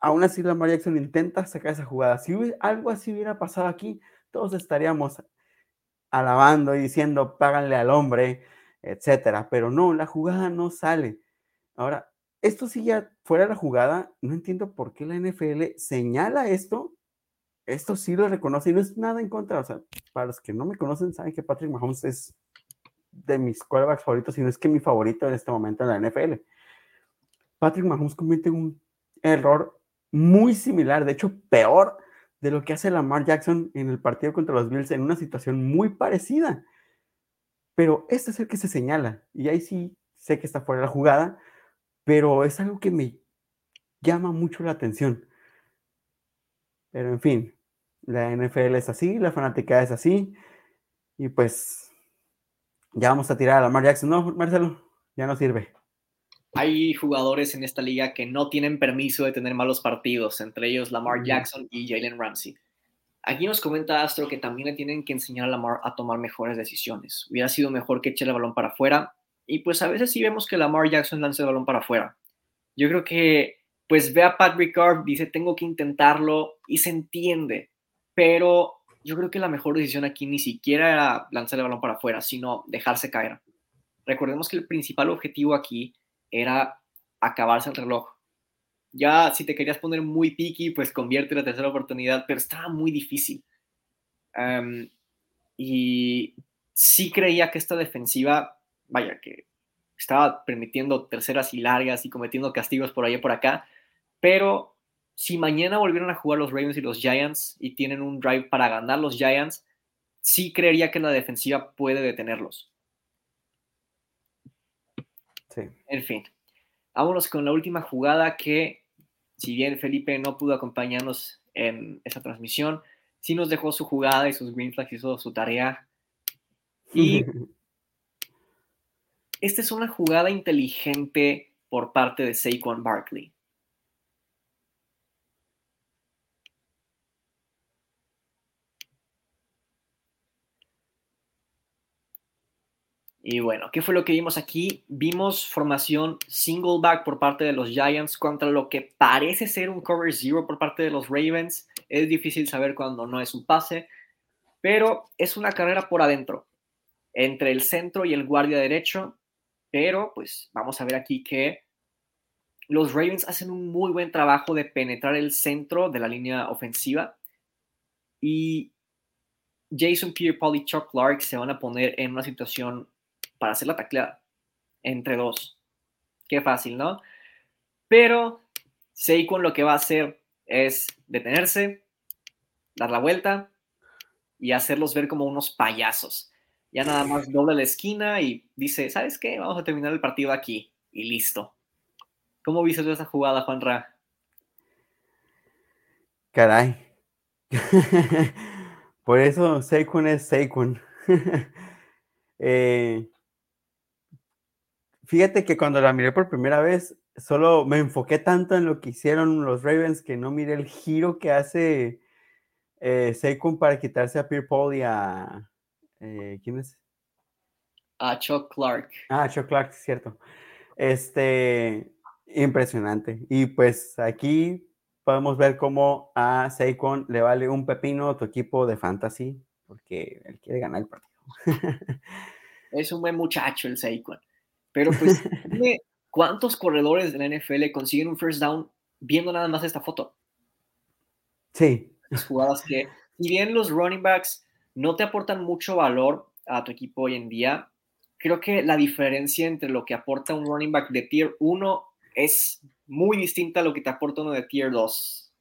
aún así Lamar Jackson intenta sacar esa jugada. Si algo así hubiera pasado aquí, todos estaríamos alabando y diciendo, páganle al hombre, etcétera. Pero no, la jugada no sale. Ahora, esto sí ya fuera la jugada, no entiendo por qué la NFL señala esto. Esto sí lo reconoce y no es nada en contra. O sea, para los que no me conocen, saben que Patrick Mahomes es de mis quarterbacks favoritos, y no es que mi favorito en este momento en la NFL. Patrick Mahomes comete un error muy similar, de hecho peor de lo que hace Lamar Jackson en el partido contra los Bills en una situación muy parecida. Pero este es el que se señala y ahí sí sé que está fuera de la jugada, pero es algo que me llama mucho la atención. Pero en fin, la NFL es así, la fanática es así, y pues ya vamos a tirar a Lamar Jackson. No, Marcelo, ya no sirve. Hay jugadores en esta liga que no tienen permiso de tener malos partidos, entre ellos Lamar Jackson y Jalen Ramsey. Aquí nos comenta Astro que también le tienen que enseñar a Lamar a tomar mejores decisiones. Hubiera sido mejor que eche el balón para afuera. Y pues a veces sí vemos que Lamar Jackson lanza el balón para afuera. Yo creo que pues ve a Pat Ricard, dice tengo que intentarlo y se entiende. Pero yo creo que la mejor decisión aquí ni siquiera era lanzar el balón para afuera, sino dejarse caer. Recordemos que el principal objetivo aquí era acabarse el reloj. Ya si te querías poner muy picky, pues convierte la tercera oportunidad, pero estaba muy difícil. y sí creía que esta defensiva, vaya, que estaba permitiendo terceras y largas y cometiendo castigos por allá y por acá, pero si mañana volvieron a jugar los Ravens y los Giants y tienen un drive para ganar los Giants, sí creería que la defensiva puede detenerlos. Sí. En fin, vámonos con la última jugada que, si bien Felipe no pudo acompañarnos en esa transmisión, sí nos dejó su jugada y sus green flags hizo su tarea. Y esta es una jugada inteligente por parte de Saquon Barkley. Y bueno, ¿qué fue lo que vimos aquí? Vimos formación single back por parte de los Giants contra lo que parece ser un cover zero por parte de los Ravens. Es difícil saber cuando no es un pase, pero es una carrera por adentro, entre el centro y el guardia derecho. Pero pues vamos a ver aquí que los Ravens hacen un muy buen trabajo de penetrar el centro de la línea ofensiva. Y Jason Pierre-Paul y Chuck Clark se van a poner en una situación para hacer la tacleada entre dos. Qué fácil, ¿no? Pero Saquon lo que va a hacer es detenerse, dar la vuelta y hacerlos ver como unos payasos. Ya nada más dobla la esquina y dice, ¿sabes qué? Vamos a terminar el partido aquí y listo. ¿Cómo viste esa jugada, Juan Ra? Caray. Por eso Saquon es Saquon. eh, Fíjate que cuando la miré por primera vez, solo me enfoqué tanto en lo que hicieron los Ravens que no miré el giro que hace eh, Saquon para quitarse a Pierre y a. Eh, ¿Quién es? A Chuck Clark. Ah, Chuck Clark, cierto. Este. Impresionante. Y pues aquí podemos ver cómo a Saquon le vale un pepino tu equipo de fantasy, porque él quiere ganar el partido. es un buen muchacho el Saquon. Pero pues, ¿cuántos corredores de la NFL consiguen un first down viendo nada más esta foto? Sí. Las jugadas que, si bien los running backs no te aportan mucho valor a tu equipo hoy en día, creo que la diferencia entre lo que aporta un running back de tier 1 es muy distinta a lo que te aporta uno de tier 2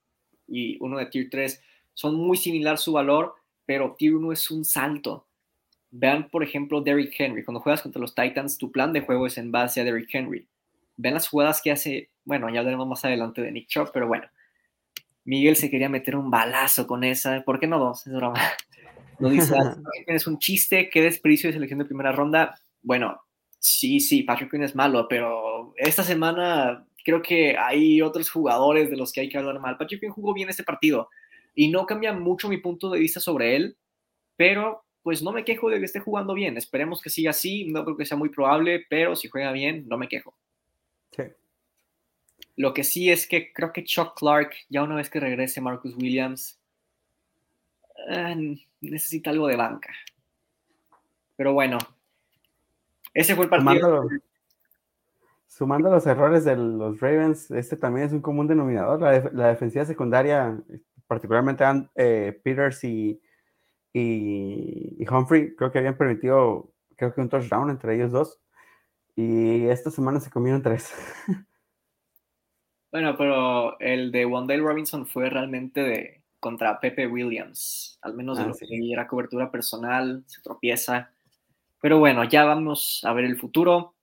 y uno de tier 3. Son muy similar su valor, pero tier 1 es un salto. Vean, por ejemplo, Derrick Henry. Cuando juegas contra los Titans, tu plan de juego es en base a Derrick Henry. Vean las jugadas que hace. Bueno, ya hablaremos más adelante de Nick Chubb, pero bueno. Miguel se quería meter un balazo con esa. ¿Por qué no dos? Es broma. No dice, es un chiste, qué desperdicio de selección de primera ronda. Bueno, sí, sí, Patrick Quinn es malo, pero esta semana creo que hay otros jugadores de los que hay que hablar mal. Patrick Quinn jugó bien este partido y no cambia mucho mi punto de vista sobre él, pero pues no me quejo de que esté jugando bien. Esperemos que siga así. No creo que sea muy probable, pero si juega bien, no me quejo. Sí. Lo que sí es que creo que Chuck Clark, ya una vez que regrese Marcus Williams, eh, necesita algo de banca. Pero bueno, ese fue el partido. Sumando, los errores de los Ravens, este también es un común denominador. La, defensiva secundaria, particularmente eh, Peters y y, Humphrey creo que habían permitido, creo que un touchdown entre ellos dos. Y esta semana se comieron tres. Bueno, pero el de Wandale Robinson fue realmente de contra Pepe Williams, al menos de ah, lo que era cobertura personal, se tropieza. Pero bueno, ya vamos a ver el futuro.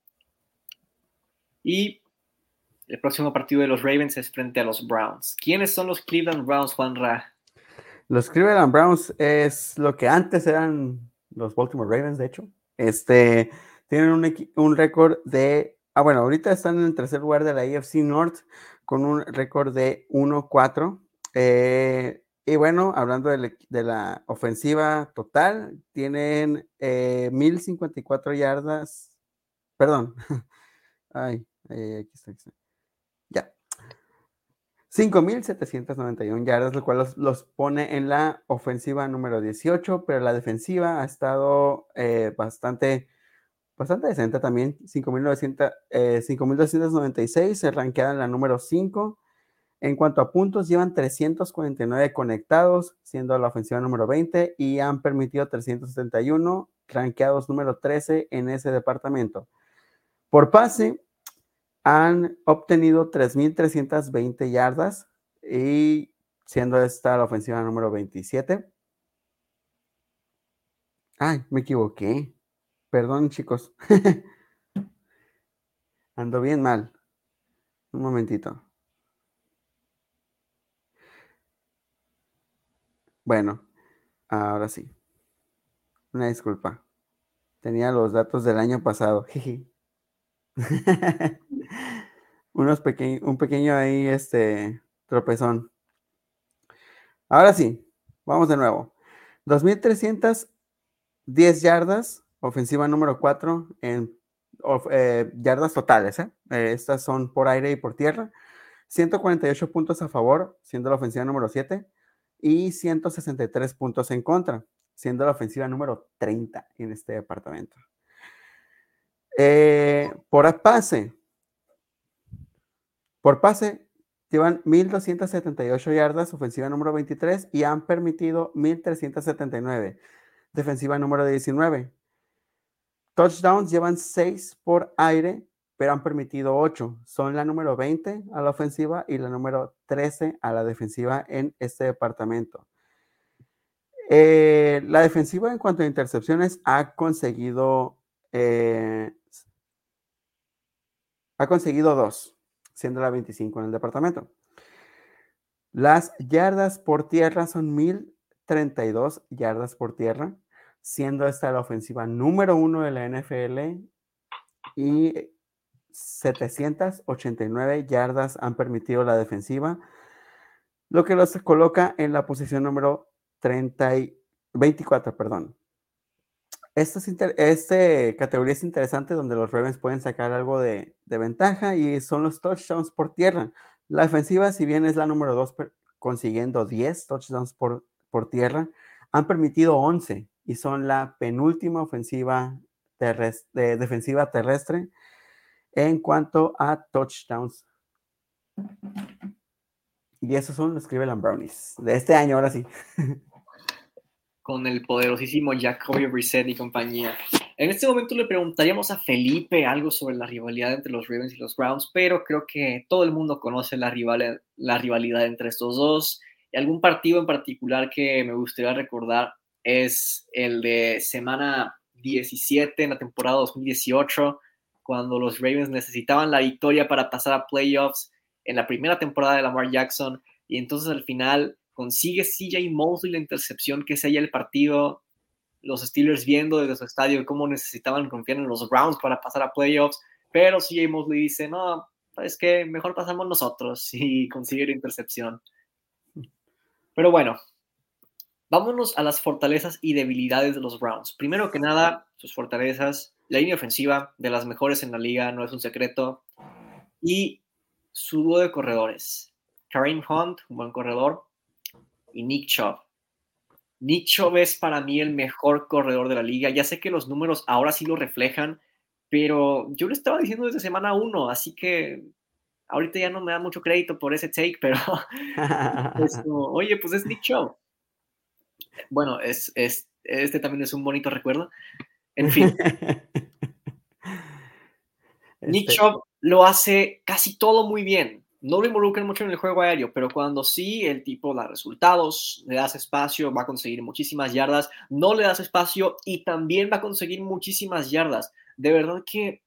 Y el próximo partido de los Ravens es frente a los Browns. ¿Quiénes son los Cleveland Browns, Juan Ra? Los Cleveland Browns es lo que antes eran los Baltimore Ravens, de hecho. Este, tienen un, un récord de, ah, bueno, ahorita están en el tercer lugar de la AFC North con un récord de 1-4. Eh, Y bueno, hablando de, la ofensiva total, tienen 1054 yardas. Perdón. Ay, aquí está. Aquí está. Ya. 5.791 yardas, lo cual los, pone en la ofensiva número 18, pero la defensiva ha estado eh, bastante, bastante decente también. 5.296, eh, se ranqueada en la número 5. En cuanto a puntos, llevan 349 conectados, siendo la ofensiva número 20, y han permitido 371, ranqueados número 13 en ese departamento. Por pase, han obtenido 3.320 yardas y siendo esta la ofensiva número 27. Ay, me equivoqué. Perdón, chicos. Ando bien mal. Un momentito. Bueno, ahora sí. Una disculpa. Tenía los datos del año pasado. Unos un pequeño ahí, este, tropezón. Ahora sí, vamos de nuevo. 2.310 yardas, ofensiva número 4 en eh, yardas totales. ¿eh? ¿eh? estas son por aire y por tierra. 148 puntos a favor, siendo la ofensiva número 7, y 163 puntos en contra, siendo la ofensiva número 30 en este departamento. Eh, por pase, por pase, llevan 1.278 yardas, ofensiva número 23, y han permitido 1.379, defensiva número 19. Touchdowns llevan 6 por aire, pero han permitido 8. Son la número 20 a la ofensiva y la número 13 a la defensiva en este departamento. Eh, la defensiva en cuanto a intercepciones ha conseguido eh, ha conseguido dos siendo la 25 en el departamento. Las yardas por tierra son 1032 yardas por tierra, siendo esta la ofensiva número uno de la NFL y 789 yardas han permitido la defensiva, lo que los coloca en la posición número 30 24, perdón. Esta este categoría es interesante donde los Ravens pueden sacar algo de, ventaja y son los touchdowns por tierra. La defensiva, si bien es la número 2, consiguiendo 10 touchdowns por, tierra, han permitido 11 y son la penúltima ofensiva defensiva terrestre en cuanto a touchdowns. Y esos son los Cleveland Brownies de este año, ahora sí. con el poderosísimo Jacoby Brissett y compañía. En este momento le preguntaríamos a Felipe algo sobre la rivalidad entre los Ravens y los Browns, pero creo que todo el mundo conoce la, rival, la rivalidad entre estos dos. Y algún partido en particular que me gustaría recordar es el de semana 17 en la temporada 2018, cuando los Ravens necesitaban la victoria para pasar a playoffs en la primera temporada de Lamar Jackson. Y entonces al final consigue CJ Mosley la intercepción que sella el partido, los Steelers viendo desde su estadio cómo necesitaban confiar en los Browns para pasar a playoffs, pero CJ Mosley dice, no, es que mejor pasamos nosotros y consigue la intercepción. Pero bueno, vámonos a las fortalezas y debilidades de los Browns. Primero que nada, sus fortalezas, la línea ofensiva, de las mejores en la liga, no es un secreto, y su dúo de corredores. Kareem Hunt, un buen corredor, y Nick Chubb. Nick Chubb es para mí el mejor corredor de la liga. Ya sé que los números ahora sí lo reflejan, pero yo lo estaba diciendo desde semana uno, así que ahorita ya no me da mucho crédito por ese take, pero oye, pues es Nick Chubb. Bueno, es, este también es un bonito recuerdo. En fin. Nick este Chubb lo hace casi todo muy bien no lo involucran mucho en el juego aéreo, pero cuando sí el tipo da resultados, le das espacio, va a conseguir muchísimas yardas, no le das espacio y también va a conseguir muchísimas yardas. De verdad que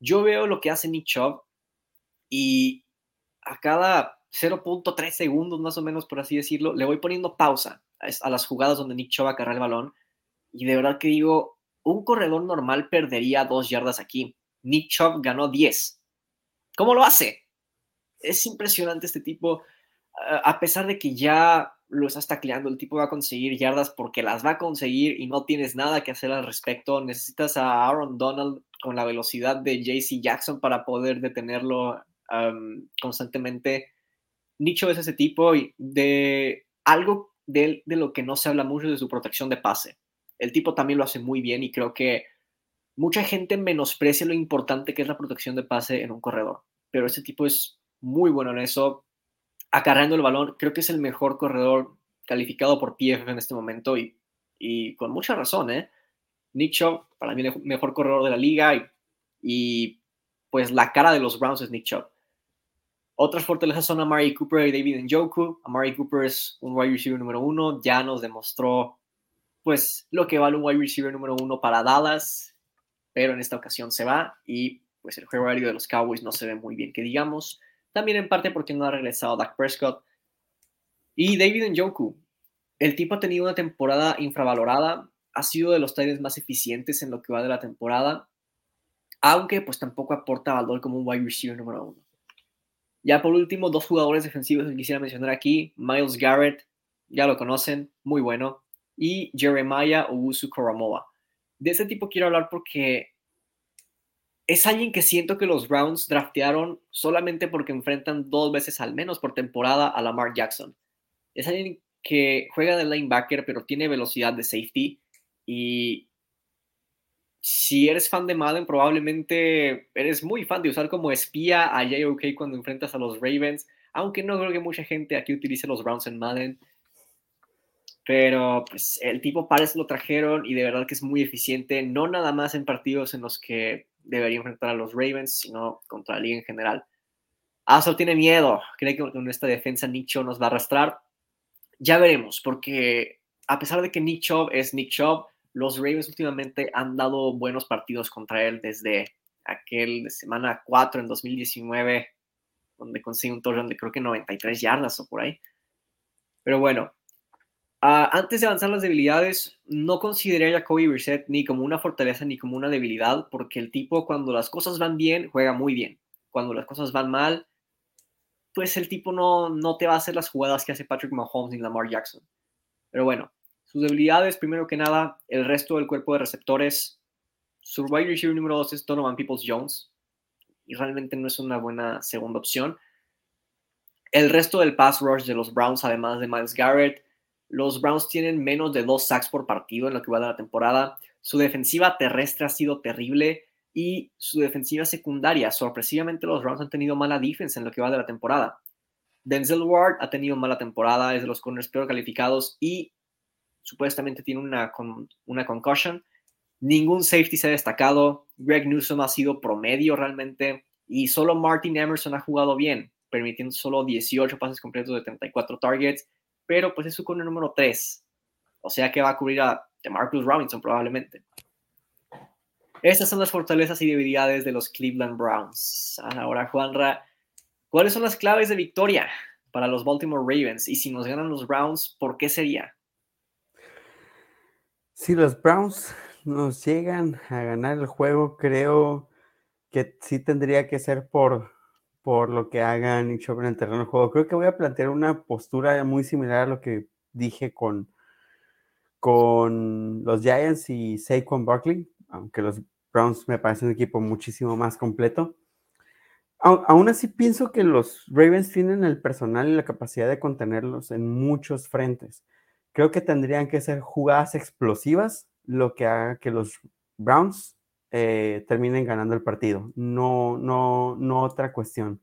yo veo lo que hace Nick Chubb y a cada 0.3 segundos más o menos, por así decirlo, le voy poniendo pausa a las jugadas donde Nick Chubb agarra el balón y de verdad que digo, un corredor normal perdería dos yardas aquí. Nick Chubb ganó 10. ¿Cómo lo hace? es impresionante este tipo, a pesar de que ya lo estás tacleando, el tipo va a conseguir yardas porque las va a conseguir y no tienes nada que hacer al respecto. Necesitas a Aaron Donald con la velocidad de JC Jackson para poder detenerlo constantemente. Nicho es ese tipo de algo de, de lo que no se habla mucho de su protección de pase. El tipo también lo hace muy bien y creo que mucha gente menosprecia lo importante que es la protección de pase en un corredor, pero ese tipo es muy bueno en eso, acarreando el balón, creo que es el mejor corredor calificado por PFF en este momento y, y con mucha razón, ¿eh? Nick para mí el mejor corredor de la liga y, y pues la cara de los Browns es Nick Chubb. Otras fortalezas son Amari Cooper y David Njoku. Amari Cooper es un wide receiver número uno, ya nos demostró pues lo que vale un wide receiver número uno para Dallas, pero en esta ocasión se va y pues el juego aéreo de los Cowboys no se ve muy bien, que digamos, también en parte porque no ha regresado Dak Prescott. Y David Njoku, el tipo ha tenido una temporada infravalorada, ha sido de los Titans más eficientes en lo que va de la temporada, aunque pues tampoco aporta valor como un wide receiver número uno. Ya por último, dos jugadores defensivos que quisiera mencionar aquí, Miles Garrett, ya lo conocen, muy bueno, y Jeremiah Owusu Koromoa. De ese tipo quiero hablar porque es alguien que siento que los Browns draftearon solamente porque enfrentan dos veces al menos por temporada a Lamar Jackson. Es alguien que juega de linebacker pero tiene velocidad de safety y si eres fan de Madden probablemente eres muy fan de usar como espía a JOK cuando enfrentas a los Ravens, aunque no creo que mucha gente aquí utilice los Browns en Madden. Pero pues el tipo parece lo trajeron y de verdad que es muy eficiente, no nada más en partidos en los que debería enfrentar a los Ravens, sino contra la liga en general. Azor tiene miedo, cree que con esta defensa Nicho nos va a arrastrar. Ya veremos, porque a pesar de que Nick Chubb es Nick Chubb, los Ravens últimamente han dado buenos partidos contra él desde aquel de semana 4 en 2019, donde consigue un touchdown de creo que 93 yardas o por ahí. Pero bueno, Ah, antes de avanzar las debilidades, no consideré a Jacoby Brissett ni como una fortaleza ni como una debilidad, porque el tipo cuando las cosas van bien, juega muy bien. Cuando las cosas van mal, pues el tipo no, no te va a hacer las jugadas que hace Patrick Mahomes ni Lamar Jackson. Pero bueno, sus debilidades, primero que nada, el resto del cuerpo de receptores. Su wide receiver número 2 es Donovan Peoples Jones, y realmente no es una buena segunda opción. El resto del pass rush de los Browns, además de Miles Garrett, los Browns tienen menos de dos sacks por partido en lo que va de la temporada. Su defensiva terrestre ha sido terrible y su defensiva secundaria. Sorpresivamente, los Browns han tenido mala defensa en lo que va de la temporada. Denzel Ward ha tenido mala temporada, es de los corners peor calificados y supuestamente tiene una, una concussion. Ningún safety se ha destacado. Greg Newsom ha sido promedio realmente y solo Martin Emerson ha jugado bien, permitiendo solo 18 pases completos de 34 targets pero pues es su corner número 3. O sea que va a cubrir a Marcus Robinson probablemente. Estas son las fortalezas y debilidades de los Cleveland Browns. Ahora, Juanra, ¿cuáles son las claves de victoria para los Baltimore Ravens? Y si nos ganan los Browns, ¿por qué sería? Si los Browns nos llegan a ganar el juego, creo que sí tendría que ser por por lo que haga Nick Chubb en el terreno de juego. Creo que voy a plantear una postura muy similar a lo que dije con, con los Giants y Saquon Barkley, aunque los Browns me parecen un equipo muchísimo más completo. aún así pienso que los Ravens tienen el personal y la capacidad de contenerlos en muchos frentes. Creo que tendrían que ser jugadas explosivas lo que haga que los Browns eh, terminen ganando el partido. No, no, no otra cuestión.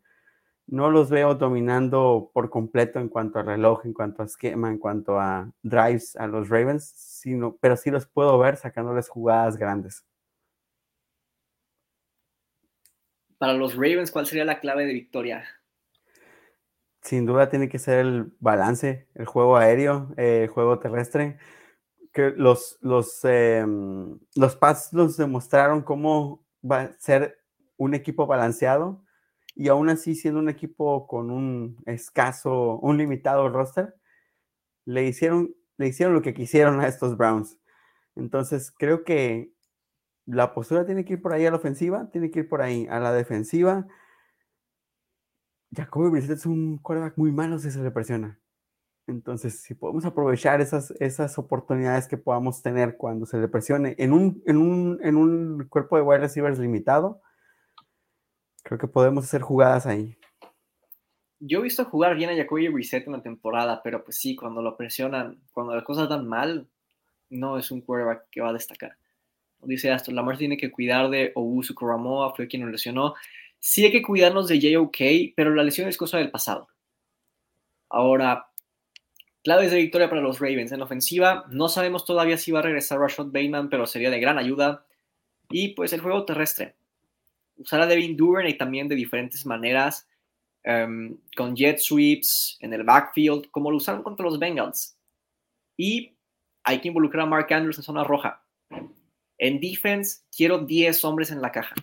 No los veo dominando por completo en cuanto a reloj, en cuanto a esquema, en cuanto a drives a los Ravens, sino, pero sí los puedo ver sacándoles jugadas grandes. Para los Ravens, ¿cuál sería la clave de victoria? Sin duda tiene que ser el balance, el juego aéreo, eh, el juego terrestre que los, los, em, los Pats demostraron cómo va a ser un equipo balanceado y aún así siendo un equipo con un escaso, un limitado roster, le hicieron, le hicieron lo que quisieron a estos Browns. Entonces creo que la postura tiene que ir por ahí a la ofensiva, tiene que ir por ahí a la defensiva. Jacoby Brissett es un quarterback muy malo si se le presiona. Entonces, si podemos aprovechar esas, esas oportunidades que podamos tener cuando se le presione en un, en un, en un cuerpo de wide receivers limitado, creo que podemos hacer jugadas ahí. Yo he visto jugar bien a Jacoby Reset en la temporada, pero pues sí, cuando lo presionan, cuando las cosas dan mal, no es un quarterback que va a destacar. Dice Astro, Lamar tiene que cuidar de Obusu Kuramoa, fue quien lo lesionó. Sí hay que cuidarnos de JOK, pero la lesión es cosa del pasado. Ahora, claves de victoria para los Ravens. En la ofensiva, no sabemos todavía si va a regresar Rashad Bateman, pero sería de gran ayuda. Y pues el juego terrestre. Usar a Devin Duvernay también de diferentes maneras, em, con jet sweeps en el backfield, como lo usaron contra los Bengals. Y hay que involucrar a Mark Andrews en zona roja. En defense, quiero 10 hombres en la caja.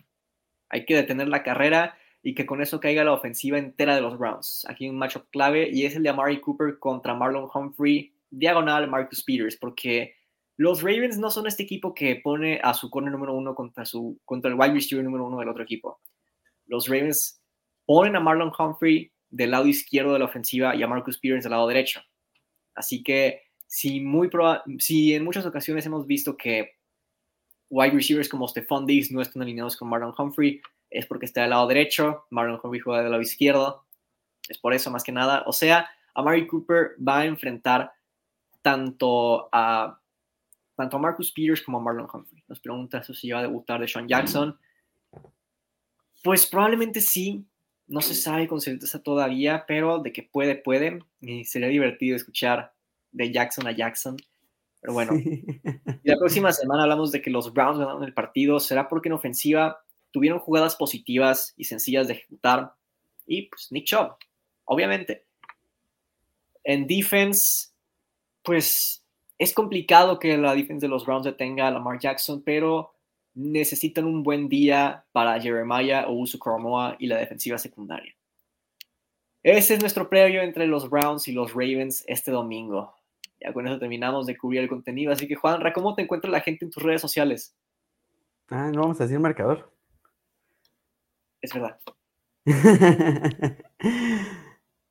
Hay que detener la carrera y que con eso caiga la ofensiva entera de los Browns. Aquí un matchup clave y es el de Amari Cooper contra Marlon Humphrey, diagonal Marcus Peters, porque los Ravens no son este equipo que pone a su corner número uno contra, su, contra el wide receiver número uno del otro equipo. Los Ravens ponen a Marlon Humphrey del lado izquierdo de la ofensiva y a Marcus Peters del lado derecho. Así que si, muy si en muchas ocasiones hemos visto que wide receivers como Stephon Diggs no están alineados con Marlon Humphrey, es porque está del lado derecho, Marlon Humphrey juega del lado izquierdo, es por eso más que nada. O sea, Amari Cooper va a enfrentar tanto a, tanto a Marcus Peters como a Marlon Humphrey. Nos pregunta si va a debutar de Sean Jackson. Pues probablemente sí, no se sabe con certeza todavía, pero de que puede, puede. Y sería divertido escuchar de Jackson a Jackson. Pero bueno, la próxima semana hablamos de que los Browns ganaron el partido. ¿Será porque en ofensiva tuvieron jugadas positivas y sencillas de ejecutar? Y pues Nick Chubb, obviamente. En defense, pues es complicado que la defense de los Browns detenga a Lamar Jackson, pero necesitan un buen día para Jeremiah o Uso Cromoa y la defensiva secundaria. Ese es nuestro previo entre los Browns y los Ravens este domingo. Ya con eso terminamos de cubrir el contenido. Así que, Juan, ¿cómo te encuentra la gente en tus redes sociales? Ah, no vamos a decir marcador. Es verdad.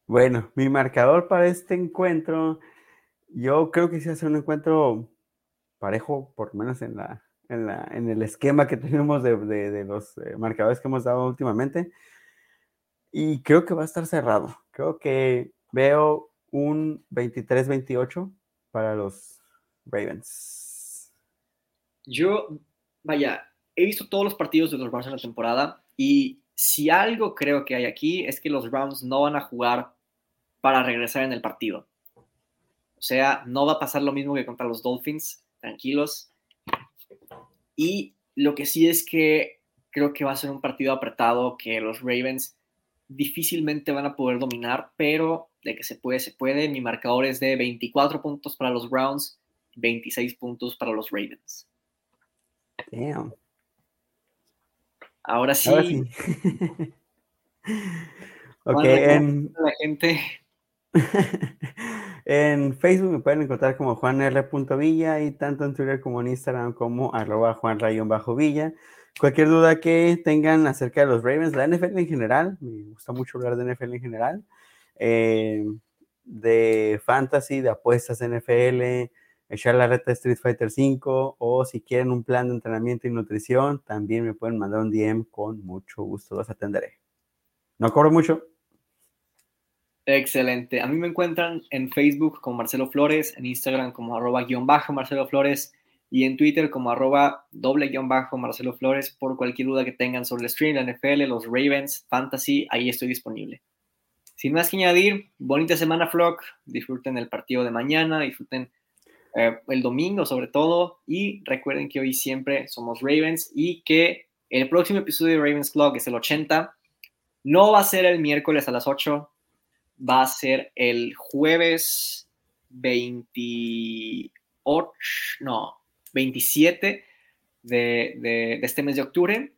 bueno, mi marcador para este encuentro, yo creo que sí va a ser un encuentro parejo, por lo menos en, la, en, el esquema que tenemos de, los eh, marcadores que hemos dado últimamente. Y creo que va a estar cerrado. Creo que veo un 23-28 para los Ravens? Yo, vaya, he visto todos los partidos de los Browns en la temporada y si algo creo que hay aquí es que los Browns no van a jugar para regresar en el partido. O sea, no va a pasar lo mismo que contra los Dolphins, tranquilos. Y lo que sí es que creo que va a ser un partido apretado que los Ravens difícilmente van a poder dominar, pero de que se puede, se puede. Mi marcador es de 24 puntos para los Browns, 26 puntos para los Ravens. Damn. Ahora sí. ok, en... La gente. en Facebook me pueden encontrar como juanr.villa y tanto en Twitter como en Instagram como arroba juanrayon-villa. Cualquier duda que tengan acerca de los Ravens, la NFL en general, me gusta mucho hablar de NFL en general, eh, de fantasy, de apuestas NFL, echar la reta de Street Fighter 5 o si quieren un plan de entrenamiento y nutrición, también me pueden mandar un DM con mucho gusto, los atenderé. No cobro mucho. Excelente. A mí me encuentran en Facebook como Marcelo Flores, en Instagram como arroba guion bajo Marcelo Flores y en Twitter como arroba doble guion bajo Marcelo Flores por cualquier duda que tengan sobre el stream, la NFL, los Ravens, Fantasy, ahí estoy disponible. Sin más que añadir, bonita semana, Flock. Disfruten el partido de mañana, disfruten eh, el domingo sobre todo. Y recuerden que hoy siempre somos Ravens y que el próximo episodio de Ravens Clock es el 80. No va a ser el miércoles a las 8, va a ser el jueves 28, no, 27 de, de este mes de octubre.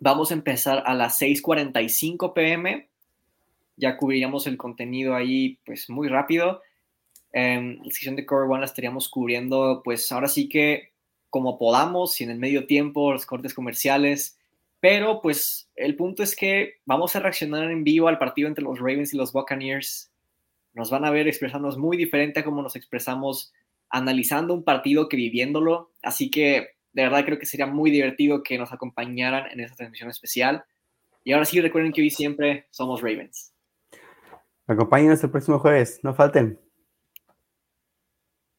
Vamos a empezar a las 6:45 pm ya cubriríamos el contenido ahí pues muy rápido. En la sección de Cover One la estaríamos cubriendo pues ahora sí que como podamos y en el medio tiempo, los cortes comerciales. Pero pues el punto es que vamos a reaccionar en vivo al partido entre los Ravens y los Buccaneers nos van a ver expresarnos muy diferente a como nos expresamos analizando un partido que viviéndolo. Así que de verdad creo que sería muy divertido que nos acompañaran en esta transmisión especial. Y ahora sí, recuerden que hoy siempre somos Ravens. Acompáñenos el próximo jueves, no falten.